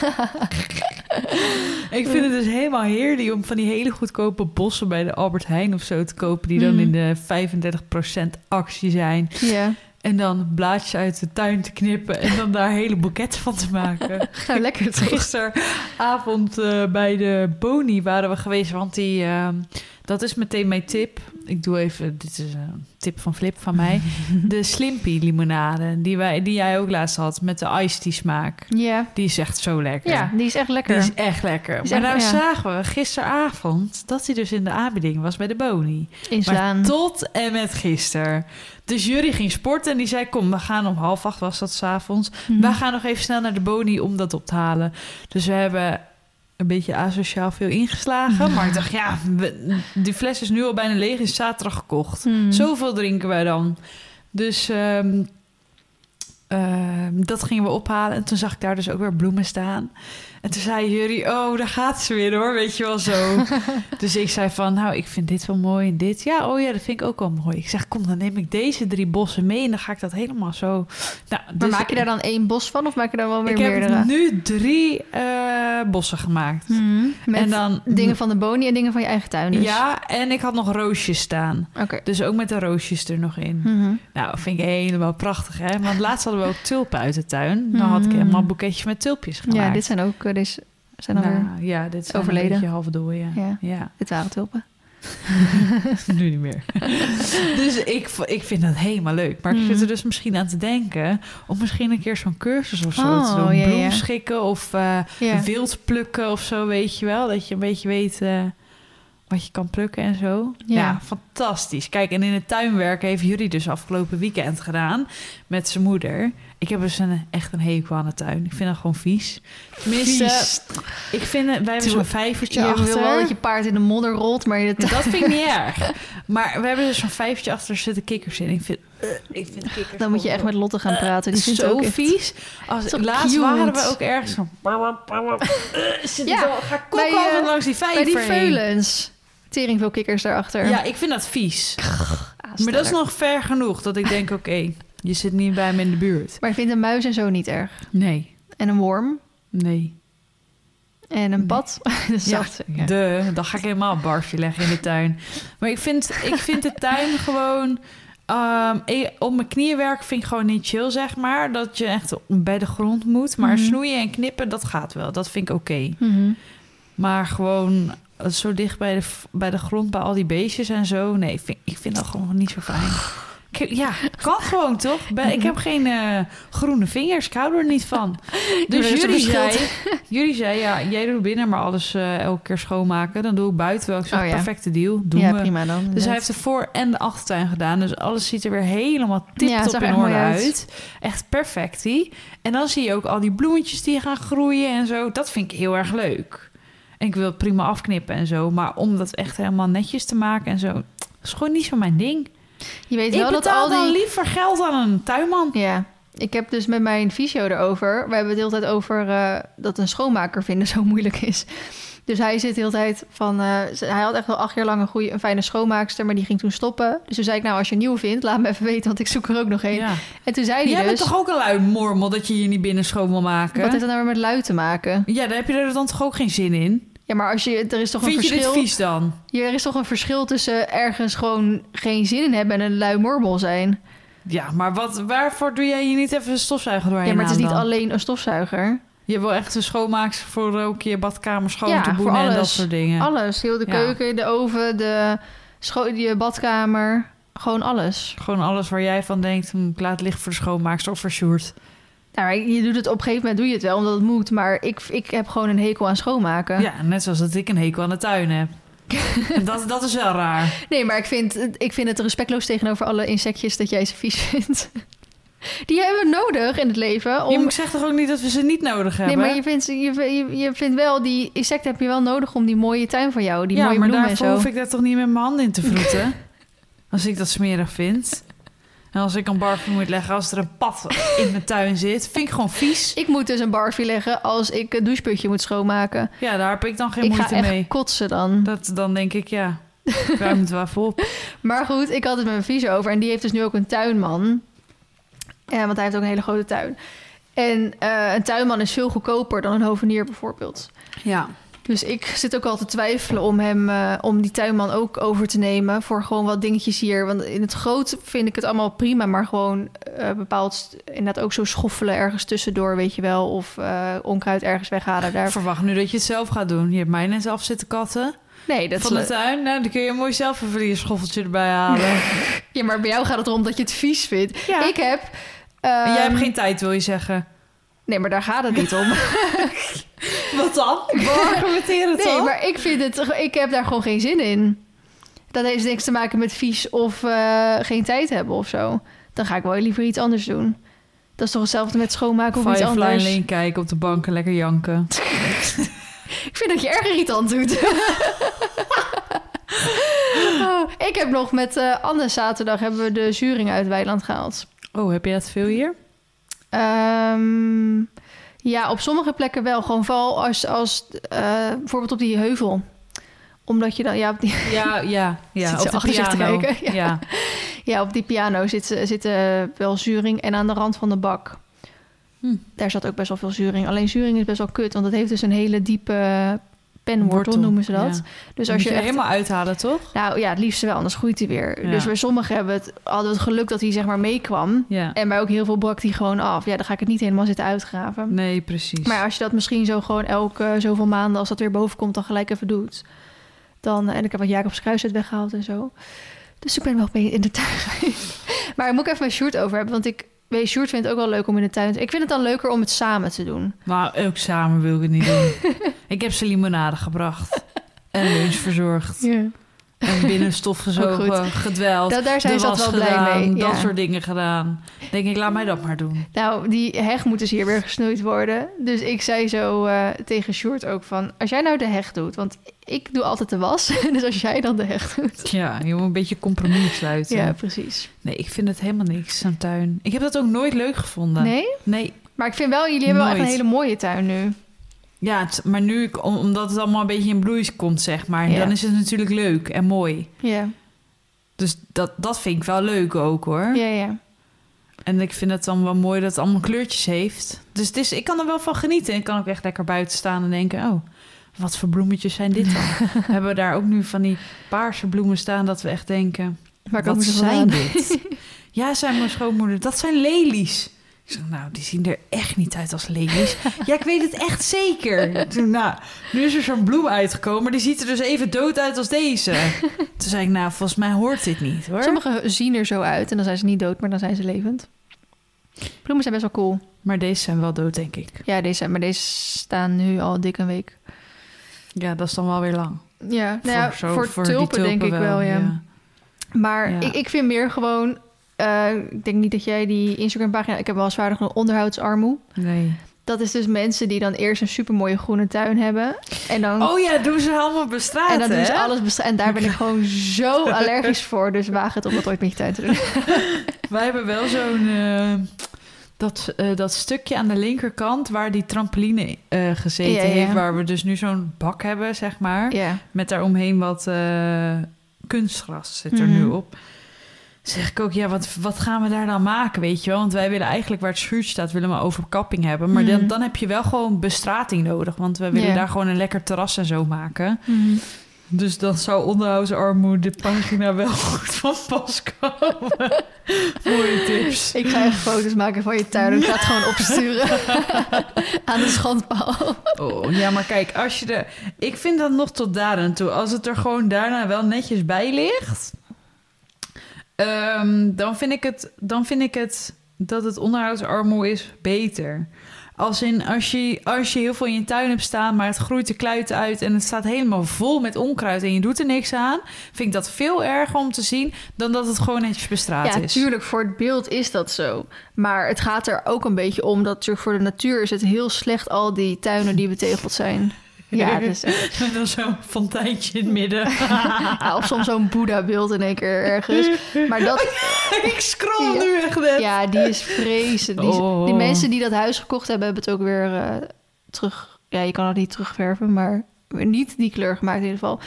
Ik vind het dus helemaal heerlijk om van die hele goedkope bossen bij de Albert Heijn of zo te kopen, die dan Mhm. in de 35% actie zijn. Ja, En dan blaadjes uit de tuin te knippen en dan daar hele boeketten van te maken. nou lekker toch? Gisteravond eh, bij de Boni waren we geweest, want die, ehm, dat is meteen mijn tip. Ik doe even, dit is een tip van Flip van mij. De Slimpy limonade, die, wij, die jij ook laatst had met de iced tea smaak. Ja. Die is echt zo lekker. ja, die is echt lekker. Die is echt lekker. is maar echt- nou ja. zagen we gisteravond dat hij dus in de aanbieding was bij de Boni. Inslaan. Maar tot en met gisteren. Dus Jury ging sporten en die zei: Kom, we gaan om half acht, was dat s'avonds. Mhm. We gaan nog even snel naar de Boni om dat op te halen. Dus we hebben een beetje asociaal veel ingeslagen. Maar ik dacht: Ja, we- die fles is nu al bijna leeg. Is zaterdag gekocht. Mhm. Zoveel drinken wij dan. Dus ehm, ehm, dat gingen we ophalen. En toen zag ik daar dus ook weer bloemen staan. En toen zei Jury, oh, daar gaat ze weer hoor, weet je wel zo. dus ik zei van, nou, ik vind dit wel mooi en dit. Ja, oh ja, dat vind ik ook wel mooi. Ik zeg, kom, dan neem ik deze drie bossen mee en dan ga ik dat helemaal zo... Nou, Maar dus maak je daar dan één bos van of maak je daar wel weer Ik heb meerdere? nu drie eh, bossen gemaakt. Mhm. Met En dan... dingen van de boni en dingen van je eigen tuin dus. Ja, en ik had nog roosjes staan. Dus ook met de roosjes er nog in. Mhm. Nou, vind ik helemaal prachtig, hè? Want laatst hadden we ook tulpen uit de tuin. Dan had ik Mm. helemaal boeketjes met tulpjes gemaakt. Ja, dit zijn ook eh, deze zijn alweer. nou, ja, dit zijn overleden. een beetje half dooien. Ja. ja. Dit waren tulpen. nu niet meer. dus ik, ik vind dat helemaal leuk. Maar ik Mhm. zit er dus misschien aan te denken... om misschien een keer zo'n cursus of zo Oh, te doen. ja, ja. Bloemschikken of eh, Ja. wild plukken of zo, weet je wel. Dat je een beetje weet eh, wat je kan plukken en zo. Ja. Ja. fantastisch. Kijk, en in het tuinwerk heeft jullie dus afgelopen weekend gedaan... met zijn moeder. Ik heb dus een, echt een hekel aan de tuin. Ik vind dat gewoon vies. Tenminste, Vies. ik vind het... Wij hebben zo'n vijvertje Je achter. wil wel dat je paard in de modder rolt, maar je Dat vind ik niet erg. Maar we hebben dus zo'n vijfje achter er zitten kikkers in. Ik vind, eh, ik vind kikkers dan moet je echt met Lotte gaan praten. Die is zo ook vies. Als, Zo laatst cute. waren we ook ergens van... Eh, zit Ja, al- ga bij, kokken eh, langs die Bij vijver die heen. veulens. Tering veel kikkers daarachter. Ja, ik vind dat vies. Maar dat is nog ver genoeg dat ik denk... Oké, je zit niet bij me in de buurt. Maar je vindt een muis en zo niet erg. Nee, En een worm. nee. En een pad. dus Ja, de, dan ga ik helemaal een barfje leggen in de tuin. Maar ik vind, ik vind de tuin gewoon... eh, op mijn knieën werken vind ik gewoon niet chill, zeg maar. Dat je echt bij de grond moet. Maar Mhm. snoeien en knippen, dat gaat wel. Dat vind ik oké. Mhm. Maar gewoon eh, zo dicht bij de, bij de grond, bij al die beestjes en zo. Nee, ik vind, ik vind dat gewoon niet zo fijn. Ja, kan gewoon toch? Ik heb geen eh, groene vingers. Ik hou er niet van. Dus jullie zei, jullie zei, ja, jij doet binnen maar alles eh, elke keer schoonmaken. Dan doe ik buiten wel. Ik zeg, Oh ja. perfecte deal. Doen Ja, we. prima dan. Dus hij heeft de voor- en de achtertuin gedaan. Dus alles ziet er weer helemaal tip-top in orde uit. uit. Echt perfect. die. En dan zie je ook al die bloemetjes die gaan groeien en zo. Dat vind ik heel erg leuk. En ik wil het prima afknippen en zo. Maar om dat echt helemaal netjes te maken en zo... Dat is gewoon niet zo mijn ding. Je weet Ik wel dat betaal al dan die... liever geld aan een tuinman. Ja, ik heb dus met mijn fysio erover. We hebben het de hele tijd over eh, dat een schoonmaker vinden zo moeilijk is. Dus hij zit de hele tijd van... eh, hij had echt wel acht jaar lang een, goede, een fijne schoonmaakster... maar die ging toen stoppen. Dus toen zei ik, nou, als je een nieuwe vindt... laat me even weten, want ik zoek er ook nog een. Ja. En toen zei hij Jij dus... bent toch ook een lui mormel dat je hier niet binnen schoon wil maken? Wat heeft dat nou weer met lui te maken? Ja, daar heb je er dan toch ook geen zin in? Ja, maar als je, er is toch Vind een je dit verschil... vies dan? Ja, er is toch een verschil tussen ergens gewoon geen zin in hebben... en een lui morbel zijn. Ja, maar wat, waarvoor doe jij hier niet even een stofzuiger doorheen Ja, maar het is niet dan? alleen een stofzuiger. Je wil echt een schoonmaakster voor ook je badkamer schoon Ja, te boenen en dat soort dingen. Alles. Heel de Ja. keuken, de oven, de je badkamer. Gewoon alles. Gewoon alles waar jij van denkt, hm, ik laat het liggen voor de schoonmaakster of voor Sjoerd. Nou, maar je doet het op een gegeven moment doe je het wel, omdat het moet. Maar ik, ik heb gewoon een hekel aan schoonmaken. Ja, net zoals dat ik een hekel aan de tuin heb. Dat, dat is wel raar. Nee, maar ik vind, het- ik vind het respectloos tegenover alle insectjes dat jij ze vies vindt. Die hebben we nodig in het leven. Om... Je ik zeg toch ook niet dat we ze niet nodig Nee, hebben? maar je vindt, je, je, vindt wel, die insecten heb je wel nodig om die mooie tuin van jou, die ja, mooie maar bloemen en daarvoor zo. hoef ik daar toch niet met mijn handen in te vroeten? als ik dat smerig vind. En als ik een barfje moet leggen als er een pad in mijn tuin zit, vind ik gewoon vies. Ik moet dus een barfie leggen als ik het doucheputje moet schoonmaken. Ja, daar heb ik dan geen ik ga moeite echt mee. kotsen dan. Dat, dan denk ik, ja, ruim het wel even op. Maar goed, ik had het met mijn vies over. En die heeft dus nu ook een tuinman. Ja, want hij heeft ook een hele grote tuin. En eh, een tuinman is veel goedkoper dan een hovenier bijvoorbeeld. Ja. Dus ik zit ook al te twijfelen om hem, eh, om die tuinman ook over te nemen voor gewoon wat dingetjes hier. Want in het groot vind ik het allemaal prima, maar gewoon eh, bepaald inderdaad ook zo schoffelen ergens tussendoor, weet je wel, of eh, onkruid ergens weghalen. Daar. Verwacht nu dat je het zelf gaat doen. Je hebt mij net af zitten katten Nee, dat van de tuin. Nou, dan kun je mooi zelf even je schoffeltje erbij halen. ja, maar bij jou gaat het erom dat je het vies vindt. Ja. Ik heb. En jij hebt ehm, geen tijd, wil je zeggen. Nee, maar daar gaat het niet om. Wat dan? Argumenteer het Nee, dan. maar ik vind het. Ik heb daar gewoon geen zin in. Dat heeft niks te maken met vies of eh, geen tijd hebben of zo. Dan ga ik wel liever iets anders doen. Dat is toch hetzelfde met schoonmaken of iets Firefly anders. alleen kijken op de bank en lekker janken. Ik vind dat je erg irritant doet. Oh, ik heb nog met eh Anne zaterdag hebben we de zuring uit Weiland gehaald. Oh, heb je dat veel hier? Ehm, ja, op sommige plekken wel. Gewoon vooral als, als eh, bijvoorbeeld op die heuvel. Omdat je dan, ja, op die, Ja, ja, ja. Zit op de te piano. kijken? Ja. Ja. ja, op die piano zit, zit wel zuring en aan de rand van de bak. Hm. Daar zat ook best wel veel zuring. Alleen zuring is best wel kut, want het heeft dus een hele diepe penwortel, Wortel, noemen ze dat. ja. Dus als je, echt, helemaal uithalen, toch? Nou ja, het liefste wel, anders groeit hij weer. Ja. Dus bij sommigen hebben het, hadden we het geluk dat hij zeg maar meekwam. Ja. En bij ook heel veel brak hij gewoon af. Ja, dan ga ik het niet helemaal zitten uitgraven. Nee, precies. Maar als je dat misschien zo gewoon elke zoveel maanden, als dat weer boven komt, dan gelijk even doet. Dan, en ik heb wat Jacobs kruisheid weggehaald en zo. Dus ik ben wel mee in de tuin geweest. Maar ik moet ik even met Sjoerd over hebben. Want ik weet, Sjoerd vindt het ook wel leuk om in de tuin te... Ik vind het dan leuker om het samen te doen. Maar ook samen wil ik het niet doen. ik heb ze limonade gebracht. En lunch verzorgd. Ja. En binnenstof Ook gezogen, gedweld. Da- daar zijn de ze wel blij gedaan, mee. Dat soort dingen gedaan. Denk ik, laat mij dat maar doen. Nou, die heg moet dus hier weer gesnoeid worden. Dus ik zei zo eh, tegen Sjoerd ook van... Als jij nou de heg doet, want ik doe altijd de was. dus als jij dan de heg doet... Ja, je moet een beetje compromis sluiten. Ja, precies. Nee, ik vind het helemaal niks, zo'n tuin. Ik heb dat ook nooit leuk gevonden. Nee? Nee. Maar ik vind wel, jullie hebben wel echt een hele mooie tuin nu. Ja, het- maar nu, om- omdat het allemaal een beetje in bloei komt, zeg maar. Ja. Dan is het natuurlijk leuk en mooi. Ja, Dus dat, dat vind ik wel leuk ook, hoor. ja, ja. En ik vind het dan wel mooi dat het allemaal kleurtjes heeft. Dus het is, ik kan er wel van genieten. Ik kan ook echt lekker buiten staan en denken... oh, wat voor bloemetjes zijn dit dan? We hebben daar ook nu van die paarse bloemen staan... dat we echt denken, Waar wat zijn dit? ja, zei mijn schoonmoeder, dat zijn lelies. Ik zeg, nou, die zien er echt niet uit als lelies. ja, ik weet het echt zeker. Nou, nu is er zo'n bloem uitgekomen... maar die ziet er dus even dood uit als deze. Toen zei ik, nou, volgens mij hoort dit niet, hoor. Sommige zien er zo uit en dan zijn ze niet dood, maar dan zijn ze levend. Bloemen zijn best wel cool. Maar deze zijn wel dood, denk ik. Ja, deze, maar deze staan nu al dik een week. Ja, dat is dan wel weer lang. Ja, nou ja, zo- voor, die tulpen, denk ik wel, ja. Maar Ja. ik, ik vind meer gewoon... eh, ik denk niet dat jij die Instagram-pagina... Ik heb wel vaardig een onderhoudsarmoe. Nee. Dat is dus mensen die dan eerst een supermooie groene tuin hebben. En dan, Oh ja, doen ze allemaal bestraten, en dan doen ze hè? alles bestra- En daar ben ik gewoon zo allergisch voor. Dus waag het om dat ooit met je tuin te doen. Wij hebben wel zo'n... eh, dat, eh, dat stukje aan de linkerkant waar die trampoline gezeten Ja, ja. heeft... waar we dus nu zo'n bak hebben, zeg maar... Ja. met daaromheen wat kunstgras zit er Mhm. nu op. Zeg ik ook, ja, wat, wat gaan we daar dan maken, weet je wel? Want wij willen eigenlijk waar het schuurtje staat, willen we overkapping hebben. Maar dan, Mhm. dan heb je wel gewoon bestrating nodig. Want we willen daar gewoon een lekker terras en zo maken. Dus dan zou onderhoudsarmoede de pagina wel goed van pas komen. Mooie tips. Ik ga even foto's maken van je tuin en ik ga het gewoon opsturen aan de schandpaal. Oh, ja, maar kijk, als je er... Ik vind dat nog tot daar en toe. Als het er gewoon daarna wel netjes bij ligt... ehm, dan, vind ik het, dan vind ik het dat het onderhoudsarmoe is beter. Als in, als je, als je heel veel in je tuin hebt staan... maar het groeit de kluiten uit en het staat helemaal vol met onkruid... en je doet er niks aan... vind ik dat veel erger om te zien... dan dat het gewoon netjes bestraat Ja, is. tuurlijk, voor het beeld is dat zo. Maar het gaat er ook een beetje om dat voor de natuur is het heel slecht... al die tuinen die betegeld zijn. Ja, dus, Met dan zo'n fonteintje in het midden. ja, of soms zo'n Boeddha-beeld in één keer ergens. Maar dat, ik scroll Ja. nu echt net. ja, die is vreselijk. Die, is- Oh. die mensen die dat huis gekocht hebben, hebben het ook weer eh, terug... Ja, je kan het niet terugverven, maar niet die kleur gemaakt in ieder geval.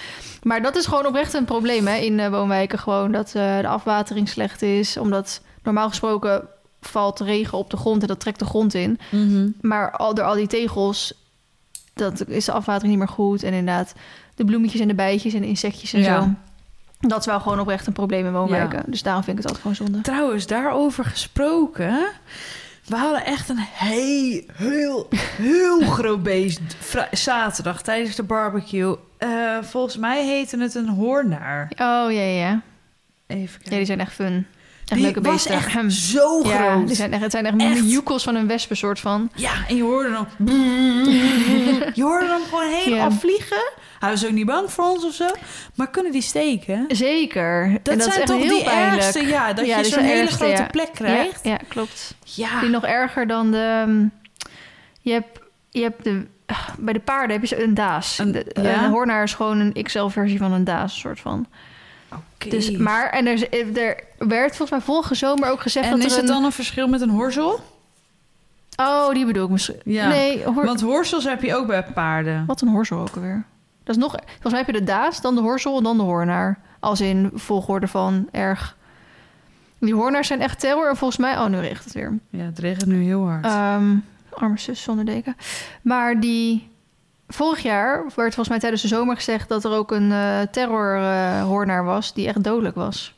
Maar dat is gewoon oprecht een probleem hè, in eh, woonwijken. Gewoon dat eh, de afwatering slecht is. Omdat normaal gesproken valt regen op de grond en dat trekt de grond in. Mhm. Maar al door al die tegels, dat is de afwatering niet meer goed. En inderdaad, de bloemetjes en de bijtjes en de insectjes en Ja. zo. Dat is wel gewoon oprecht een probleem in woonwijken. Dus daarom vind ik het altijd gewoon zonde. Trouwens, daarover gesproken. We hadden echt een heel, heel, heel groot beest zaterdag tijdens de barbecue. Eh, volgens mij heette het een hoornaar. Oh, ja, ja, ja. Even Ja, kijken. die zijn echt fun. Echt Die leuke was echt zo Ja, groot. die zijn echt, het zijn echt, Echt. van een wespen soort van. Ja, en je hoorde hem... je hoorde hem gewoon helemaal Ja. vliegen. Hij was ook niet bang voor ons of zo. Maar kunnen die steken? Zeker. Dat, en dat zijn is toch heel die pijnlijk. ergste, ja. Dat Ja, je zo'n hele ergste, grote ja. plek krijgt. Ja, ja, klopt. Ja. Die nog erger dan de... um, Je hebt, je hebt de... ah, Bij de paarden heb je zo een daas. Een- De- ja? Een hoornaar is gewoon een XL-versie van een daas, soort van. Dus, maar, en er, is- er werd volgens mij vorige zomer ook gezegd en dat is er het een... dan een verschil met een horzel? Oh, die bedoel ik misschien. Ja. Nee. Want horzels heb je ook bij paarden. Wat een horzel ook alweer. Dat is nog... Volgens mij heb je de daas, dan de horzel en dan de hoornaar. Als in volgorde van erg... Die hoornaars zijn echt terror. En volgens mij... Oh, nu regent het weer. Ja, het regent nu heel hard. Ehm arme zus zonder deken. Maar die... Vorig jaar werd volgens mij tijdens de zomer gezegd... dat er ook een eh terrorhoornaar was... die echt dodelijk was.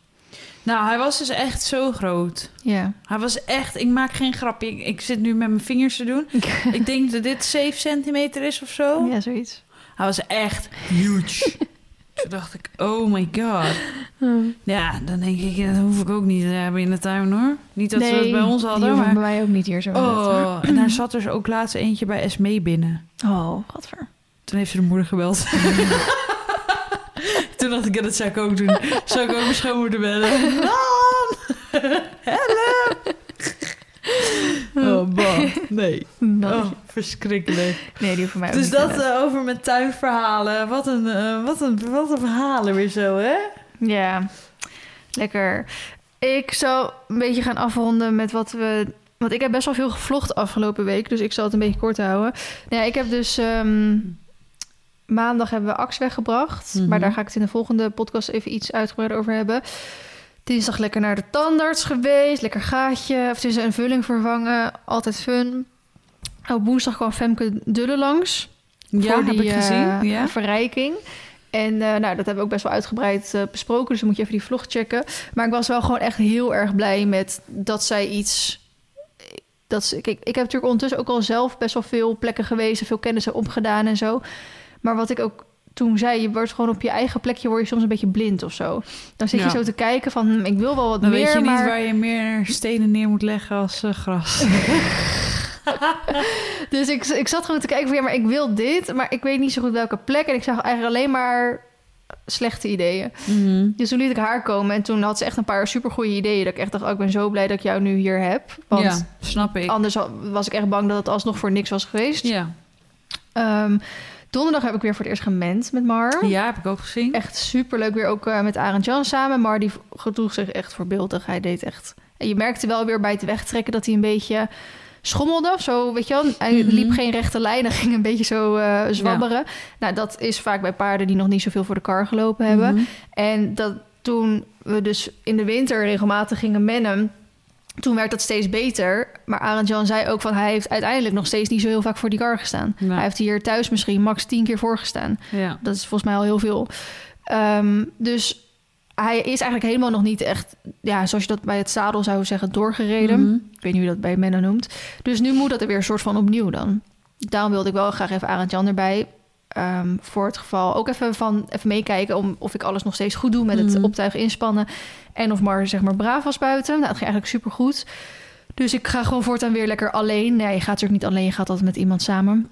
nou, hij was dus echt zo groot. Ja. Hij was echt... Ik maak geen grapje. Ik, ik zit nu met mijn vingers te doen. ik denk dat dit 7 centimeter is of zo. ja, zoiets. Hij was echt huge. Toen dacht ik, oh my god. Ja, dan denk ik, ja, dat hoef ik ook niet te hebben in de tuin hoor. Niet dat we het bij ons hadden, maar... bij mij ook niet hier zo. Oh, en daar zat dus ook laatst eentje bij Esmee binnen. Oh, godver. Toen heeft ze de moeder gebeld. Toen dacht ik, ja, dat zou ik ook doen. Zou ik ook mijn schoonmoeder bellen. Help! Oh, bah. Nee. Oh, verschrikkelijk. Nee, die hoeven mij ook Dus niet dat eh, over mijn tuinverhalen. Wat een, eh, wat, een, wat een verhalen weer zo, hè? Ja, lekker. Ik zal een beetje gaan afronden met wat we... Want ik heb best wel veel gevlogd afgelopen week, dus ik zal het een beetje kort houden. Nou ja, ik heb dus... ehm, maandag hebben we Ax weggebracht. Mhm. Maar daar ga ik het in de volgende podcast even iets uitgebreider over hebben. Dinsdag lekker naar de tandarts geweest. Lekker gaatje. Of is een vulling vervangen. Altijd fun. Op woensdag kwam Femke Dulle langs Ja, voor heb die ik gezien. eh, ja. verrijking. En eh, nou, dat hebben we ook best wel uitgebreid eh, besproken. Dus dan moet je even die vlog checken. Maar ik was wel gewoon echt heel erg blij met dat zij iets... Dat ze, kijk, ik heb natuurlijk ondertussen ook al zelf best wel veel plekken geweest... veel kennis opgedaan en zo. Maar wat ik ook toen zei... je wordt gewoon op je eigen plekje... word je soms een beetje blind of zo. Dan zit Ja. je zo te kijken van... hm, ik wil wel wat Dan meer, weet je niet maar... waar je meer stenen neer moet leggen als eh, gras. Dus ik, ik zat gewoon te kijken van... ja, maar ik wil dit... maar ik weet niet zo goed welke plek. En ik zag eigenlijk alleen maar slechte ideeën. Mhm. Dus toen liet ik haar komen en toen had ze echt een paar supergoeie ideeën. Dat ik echt dacht, oh, ik ben zo blij dat ik jou nu hier heb. Want ja, snap ik. anders was ik echt bang dat het alsnog voor niks was geweest. Ja. Ehm, donderdag heb ik weer voor het eerst gemend met Mar. ja, heb ik ook gezien. Echt superleuk. Weer ook eh, met Arend Jan samen. Mar die gedroeg zich echt voorbeeldig. Hij deed echt... En je merkte wel weer bij het wegtrekken dat hij een beetje schommelde of zo, weet je wel. Hij Mhm. liep geen rechte lijn, hij ging een beetje zo eh, zwabberen. Nou, dat is vaak bij paarden die nog niet zoveel voor de kar gelopen hebben. Mhm. En dat toen we dus in de winter regelmatig gingen mennen, toen werd dat steeds beter. Maar Arend Jan zei ook van hij heeft uiteindelijk nog steeds niet zo heel vaak voor die kar gestaan. Ja. Hij heeft hier thuis misschien max tien keer voor gestaan. Ja. Dat is volgens mij al heel veel. Ehm, dus hij is eigenlijk helemaal nog niet echt, ja, zoals je dat bij het zadel zou zeggen, doorgereden. Mhm. Ik weet niet hoe je dat bij Menno noemt. Dus nu moet dat er weer een soort van opnieuw dan. Daarom wilde ik wel graag even Arend Jan erbij. Ehm, voor het geval ook even, van, even meekijken om, of ik alles nog steeds goed doe met het Mhm. optuigen inspannen. En of Mar zeg maar braaf was buiten. Nou, dat ging eigenlijk super goed. Dus ik ga gewoon voortaan weer lekker alleen. Nee, je gaat natuurlijk niet alleen, je gaat altijd met iemand samen.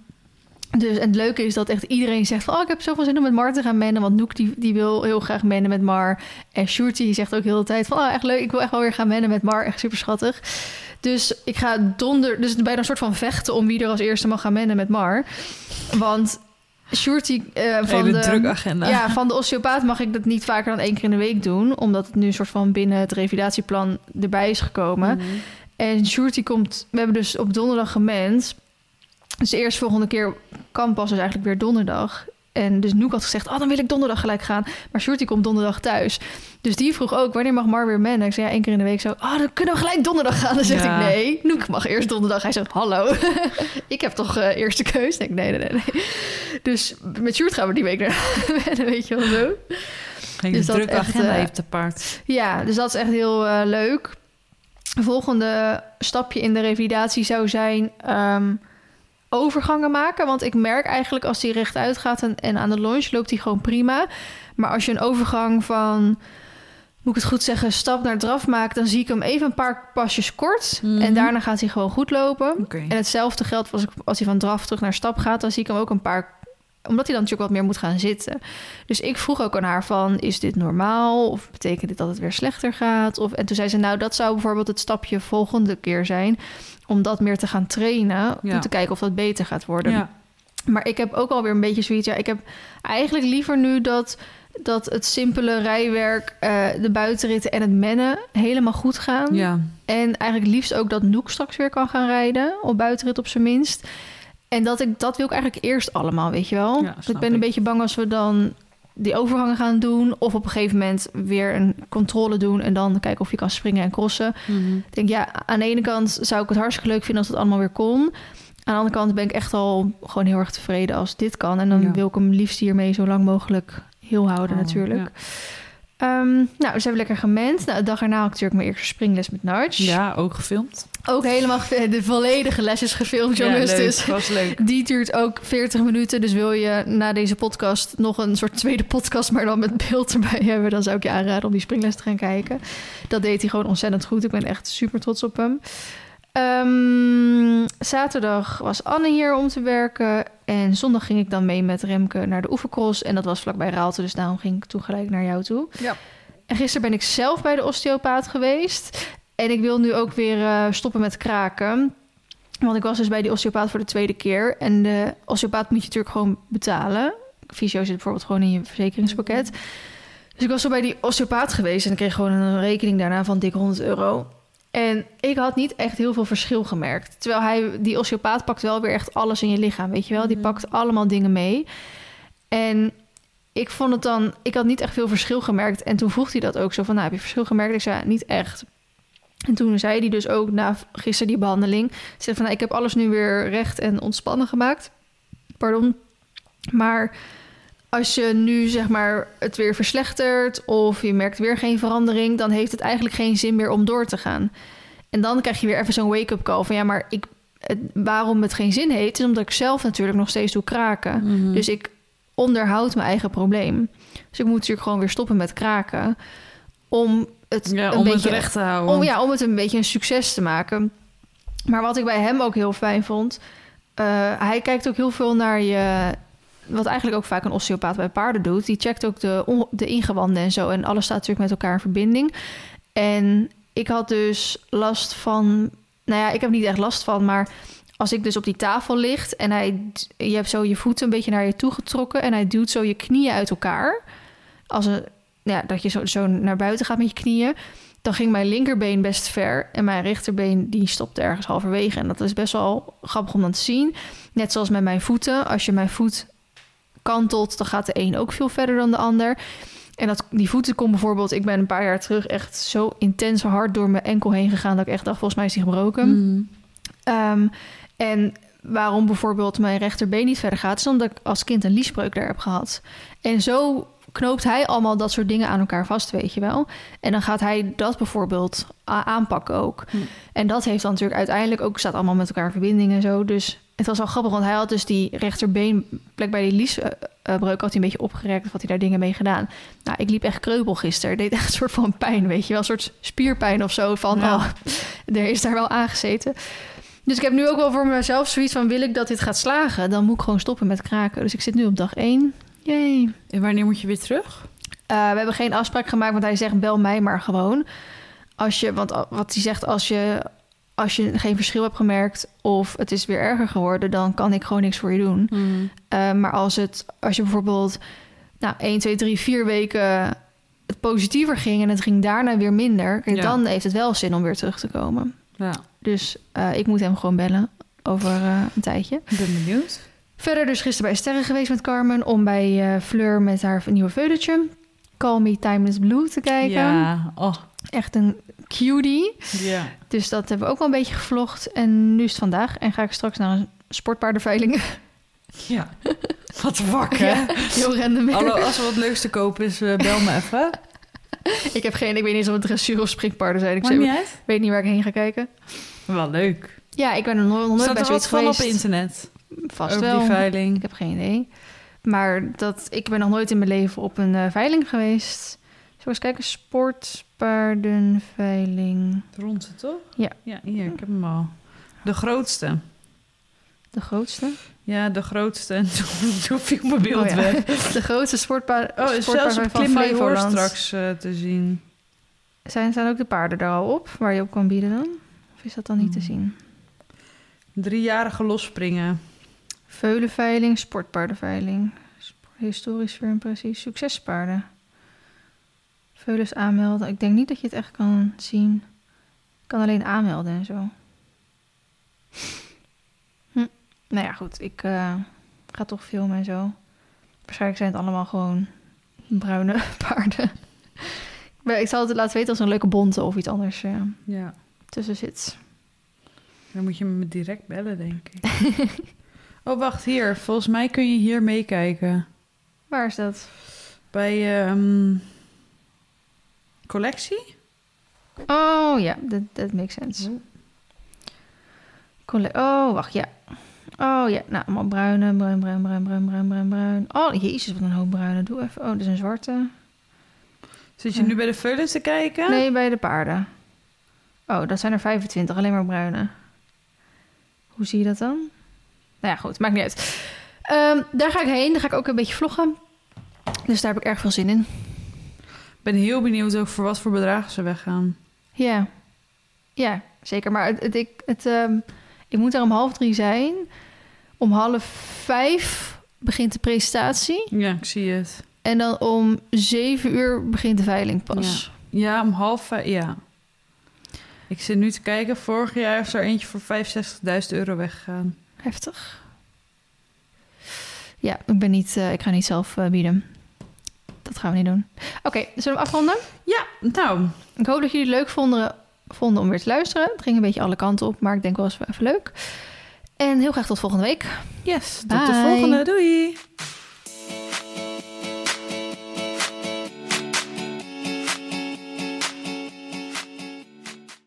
Dus en het leuke is dat echt iedereen zegt van... oh, ik heb zoveel zin om met Mar te gaan mennen. Want Noek die, die wil heel graag mennen met Mar. En Shorty zegt ook heel de tijd van... oh, echt leuk, ik wil echt wel weer gaan mennen met Mar. Echt super schattig. Dus ik ga donder... Dus bijna een soort van vechten om wie er als eerste mag gaan mennen met Mar. Want Shorty eh, van Hele de... druk agenda. Ja, van de osteopaat mag ik dat niet vaker dan één keer in de week doen. Omdat het nu een soort van binnen het revalidatieplan erbij is gekomen. Mhm. En Shorty komt... We hebben dus op donderdag gemend. Dus de eerste volgende keer kan pas dus eigenlijk weer donderdag. En dus Noek had gezegd, oh, dan wil ik donderdag gelijk gaan. Maar Shorty komt donderdag thuis. Dus die vroeg ook, wanneer mag Mar weer mennen? Ik zei, ja, één keer in de week zo, oh, dan kunnen we gelijk donderdag gaan. Dan zegt Ja. ik, nee, Noek mag eerst donderdag. Hij zegt, hallo, ik heb toch eh, eerste keus? Ik denk, nee, nee, nee, nee. Dus met Sjoerd gaan we die week naar weet je wel zo. Geen Dus dat drukke echt, agenda eh, heeft te paard. Ja, dus dat is echt heel eh, leuk. Volgende stapje in de revalidatie zou zijn ehm, overgangen maken. Want ik merk eigenlijk als die rechtuit gaat en, en aan de launch loopt hij gewoon prima. Maar als je een overgang van, moet ik het goed zeggen, stap naar draf maakt... dan zie ik hem even een paar pasjes kort. Mhm. En daarna gaat hij gewoon goed lopen. En hetzelfde geldt als, ik, als hij van draf terug naar stap gaat... dan zie ik hem ook een paar... omdat hij dan natuurlijk wat meer moet gaan zitten. Dus ik vroeg ook aan haar van... is dit normaal? Of betekent dit dat het weer slechter gaat? Of, en toen zei ze, nou, dat zou bijvoorbeeld het stapje volgende keer zijn... om dat meer te gaan trainen... Ja. om te kijken of dat beter gaat worden. Ja. Maar ik heb ook alweer een beetje zoiets... ja, ik heb eigenlijk liever nu dat... Dat het simpele rijwerk, eh, de buitenritten en het mennen helemaal goed gaan. ja. En eigenlijk liefst ook dat Noek straks weer kan gaan rijden. Op buitenrit op zijn minst. En dat, ik, dat wil ik eigenlijk eerst allemaal, weet je wel. Ja, ik ben een ik. beetje bang als we dan die overgangen gaan doen... of op een gegeven moment weer een controle doen... en dan kijken of je kan springen en crossen. Mhm. Ik denk, ja, aan de ene kant zou ik het hartstikke leuk vinden... als het allemaal weer kon. Aan de andere kant ben ik echt al gewoon heel erg tevreden als dit kan. En dan Ja. wil ik hem liefst hiermee zo lang mogelijk heel houden Oh, natuurlijk. ja. Ehm, nou, dus hebben we lekker gemend. Nou, de dag erna had ik natuurlijk mijn eerste springles met Narch. Ja, ook gefilmd. Ook helemaal de volledige les is gefilmd, jongens. ja, leuk. Dus was leuk. die duurt ook 40 minuten. Dus wil je na deze podcast nog een soort tweede podcast, maar dan met beeld erbij hebben, dan zou ik je aanraden om die springles te gaan kijken. Dat deed hij gewoon ontzettend goed. Ik ben echt super trots op hem. Ehm, zaterdag was Anne hier om te werken. En zondag ging ik dan mee met Remke naar de oefencross. En dat was vlakbij Raalte, dus daarom ging ik toen gelijk naar jou toe. Ja. En gisteren ben ik zelf bij de osteopaat geweest. En ik wil nu ook weer eh, stoppen met kraken. Want ik was dus bij die osteopaat voor de tweede keer. En de osteopaat moet je natuurlijk gewoon betalen. Fysio zit bijvoorbeeld gewoon in je verzekeringspakket. Dus ik was zo bij die osteopaat geweest... en ik kreeg gewoon een rekening daarna van dik 100 euro. En ik had niet echt heel veel verschil gemerkt. Terwijl hij, die osteopaat pakt wel weer echt alles in je lichaam, weet je wel? Die Mhm. pakt allemaal dingen mee. En ik vond het dan... Ik had niet echt veel verschil gemerkt. En toen vroeg hij dat ook zo van... Nou, heb je verschil gemerkt? Ik zei, niet echt. En toen zei hij dus ook na gisteren die behandeling... Zei van, nou, ik heb alles nu weer recht en ontspannen gemaakt. Pardon. Maar als je nu zeg maar het weer verslechtert... of je merkt weer geen verandering... dan heeft het eigenlijk geen zin meer om door te gaan. En dan krijg je weer even zo'n wake-up call van... ja, maar ik, het, waarom het geen zin heeft... is omdat ik zelf natuurlijk nog steeds doe kraken. Mhm. Dus ik onderhoud mijn eigen probleem. Dus ik moet natuurlijk gewoon weer stoppen met kraken... om het ja, een om beetje het recht te houden. om, ja, om het een beetje een succes te maken. Maar wat ik bij hem ook heel fijn vond... eh, hij kijkt ook heel veel naar je... Wat eigenlijk ook vaak een osteopaat bij paarden doet. Die checkt ook de, de ingewanden en zo. En alles staat natuurlijk met elkaar in verbinding. En ik had dus last van... Nou ja, ik heb niet echt last van, maar... Als ik dus op die tafel ligt en hij, je hebt zo je voeten een beetje naar je toe getrokken... en hij duwt zo je knieën uit elkaar. Als een, ja, dat je zo, zo naar buiten gaat met je knieën dan ging mijn linkerbeen best ver en mijn rechterbeen die stopte ergens halverwege. En dat is best wel grappig om dan te zien. Net zoals met mijn voeten. Als je mijn voet kantelt, dan gaat de een ook veel verder dan de ander. En dat, die voeten kon bijvoorbeeld... Ik ben een paar jaar terug echt zo intens hard door mijn enkel heen gegaan... dat ik echt dacht, volgens mij is die gebroken. Mhm. Ehm, en waarom bijvoorbeeld mijn rechterbeen niet verder gaat... is omdat ik als kind een liesbreuk daar heb gehad. En zo knoopt hij allemaal dat soort dingen aan elkaar vast, weet je wel. En dan gaat hij dat bijvoorbeeld aanpakken ook. Hm. En dat heeft dan natuurlijk uiteindelijk ook, staat allemaal met elkaar in verbinding en zo. Dus het was wel grappig, want hij had dus die rechterbeen plek bij die liesbreuk eh, eh, breuk had hij een beetje opgerekt. Of had hij daar dingen mee gedaan. Nou, ik liep echt kreupel gisteren. deed echt een soort van pijn, weet je wel. Een soort spierpijn of zo. Van, ja. oh, er is daar wel aangezeten. Dus ik heb nu ook wel voor mezelf zoiets van... wil ik dat dit gaat slagen, dan moet ik gewoon stoppen met kraken. Dus ik zit nu op dag 1. Jee. En wanneer moet je weer terug? Eh, we hebben geen afspraak gemaakt, want hij zegt bel mij maar gewoon. Als je, want wat hij zegt, als je, als je geen verschil hebt gemerkt of het is weer erger geworden, dan kan ik gewoon niks voor je doen. Hmm. Eh, maar als, het, als je bijvoorbeeld nou, 1, 2, 3, 4 weken het positiever ging en het ging daarna weer minder, dan heeft het wel zin om weer terug te komen. Ja. Dus eh, ik moet hem gewoon bellen over een tijdje. Ik ben benieuwd. Verder dus gisteren bij Sterren geweest met Carmen... om bij eh, Fleur met haar nieuwe veulentje... Call Me Timeless Blue te kijken. Ja, oh, Echt een cutie. ja. Dus dat hebben we ook wel een beetje gevlogd. En nu is het vandaag. En ga ik straks naar een sportpaardenveiling. Ja. Wat wakker. Ja, heel random. Hallo, als er wat leuks te kopen is, eh, bel me even. Ik heb geen... Ik weet niet eens of het dressuur of springpaarden zijn. Ik weet niet waar ik heen ga kijken. Wel leuk. Ja, ik ben er nog nooit Staat bij er wat zoiets van geweest. op internet? Vast over wel. die veiling. Ik heb geen idee. Maar dat, ik ben nog nooit in mijn leven op een eh, veiling geweest. We eens kijken? Sportpaardenveiling. Rond toch? Ja. Ja, hier, ik heb hem al. De grootste. De grootste? Ja, de grootste. En toen, toen viel mijn beeld Oh ja. weg. De grootste sportpaard, Oh, zelfs sportpaarden op van Flevoland. straks eh, te zien. Zijn, zijn ook de paarden daar al op, waar je op kan bieden dan? Of is dat dan niet te Hmm. zien? Driejarige losspringen. Veulenveiling, sportpaardenveiling. Sp- Historisch firm, precies. Succespaarden. Veulens aanmelden. Ik denk niet dat je het echt kan zien. Je kan alleen aanmelden en zo. Hm. Nou ja, goed. Ik eh, ga toch filmen en zo. Waarschijnlijk zijn het allemaal gewoon bruine paarden. Maar ik zal het laten weten als een leuke bonte of iets anders eh, Ja. tussen zit. Dan moet je me direct bellen, denk ik. oh, wacht, hier. Volgens mij kun je hier meekijken. Waar is dat? Bij ehm, collectie? Oh ja, dat that makes sense. Colle- oh, wacht, ja. Oh ja, nou, allemaal bruine, bruin, bruin, bruin, bruin, bruin, bruin, bruin. Oh, jezus, wat een hoop bruine. Doe even. Oh, dat is een zwarte. Zit je Ja. nu bij de veulens te kijken? Nee, bij de paarden. Oh, dat zijn er 25, alleen maar bruine. Hoe zie je dat dan? Nou ja, goed, maakt niet uit. Ehm, daar ga ik heen, daar ga ik ook een beetje vloggen. Dus daar heb ik erg veel zin in. Ik ben heel benieuwd ook voor wat voor bedragen ze weggaan. Ja, ja zeker. Maar het, het, ik, het, ehm, ik moet er om half drie zijn. Om half vijf begint de presentatie. Ja, ik zie het. En dan om zeven uur begint de veiling pas. Ja, om half vijf, ja. Ik zit nu te kijken. Vorig jaar is er eentje voor 65.000 euro weggegaan. Heftig. Ja, ik, ben niet, eh, ik ga niet zelf eh, bieden. Dat gaan we niet doen. Oké, zullen we afronden? Ja, nou, Ik hoop dat jullie het leuk vonden, vonden om weer te luisteren. Het ging een beetje alle kanten op, maar ik denk wel eens even leuk. En heel graag tot volgende week. yes. Tot de volgende. Doei.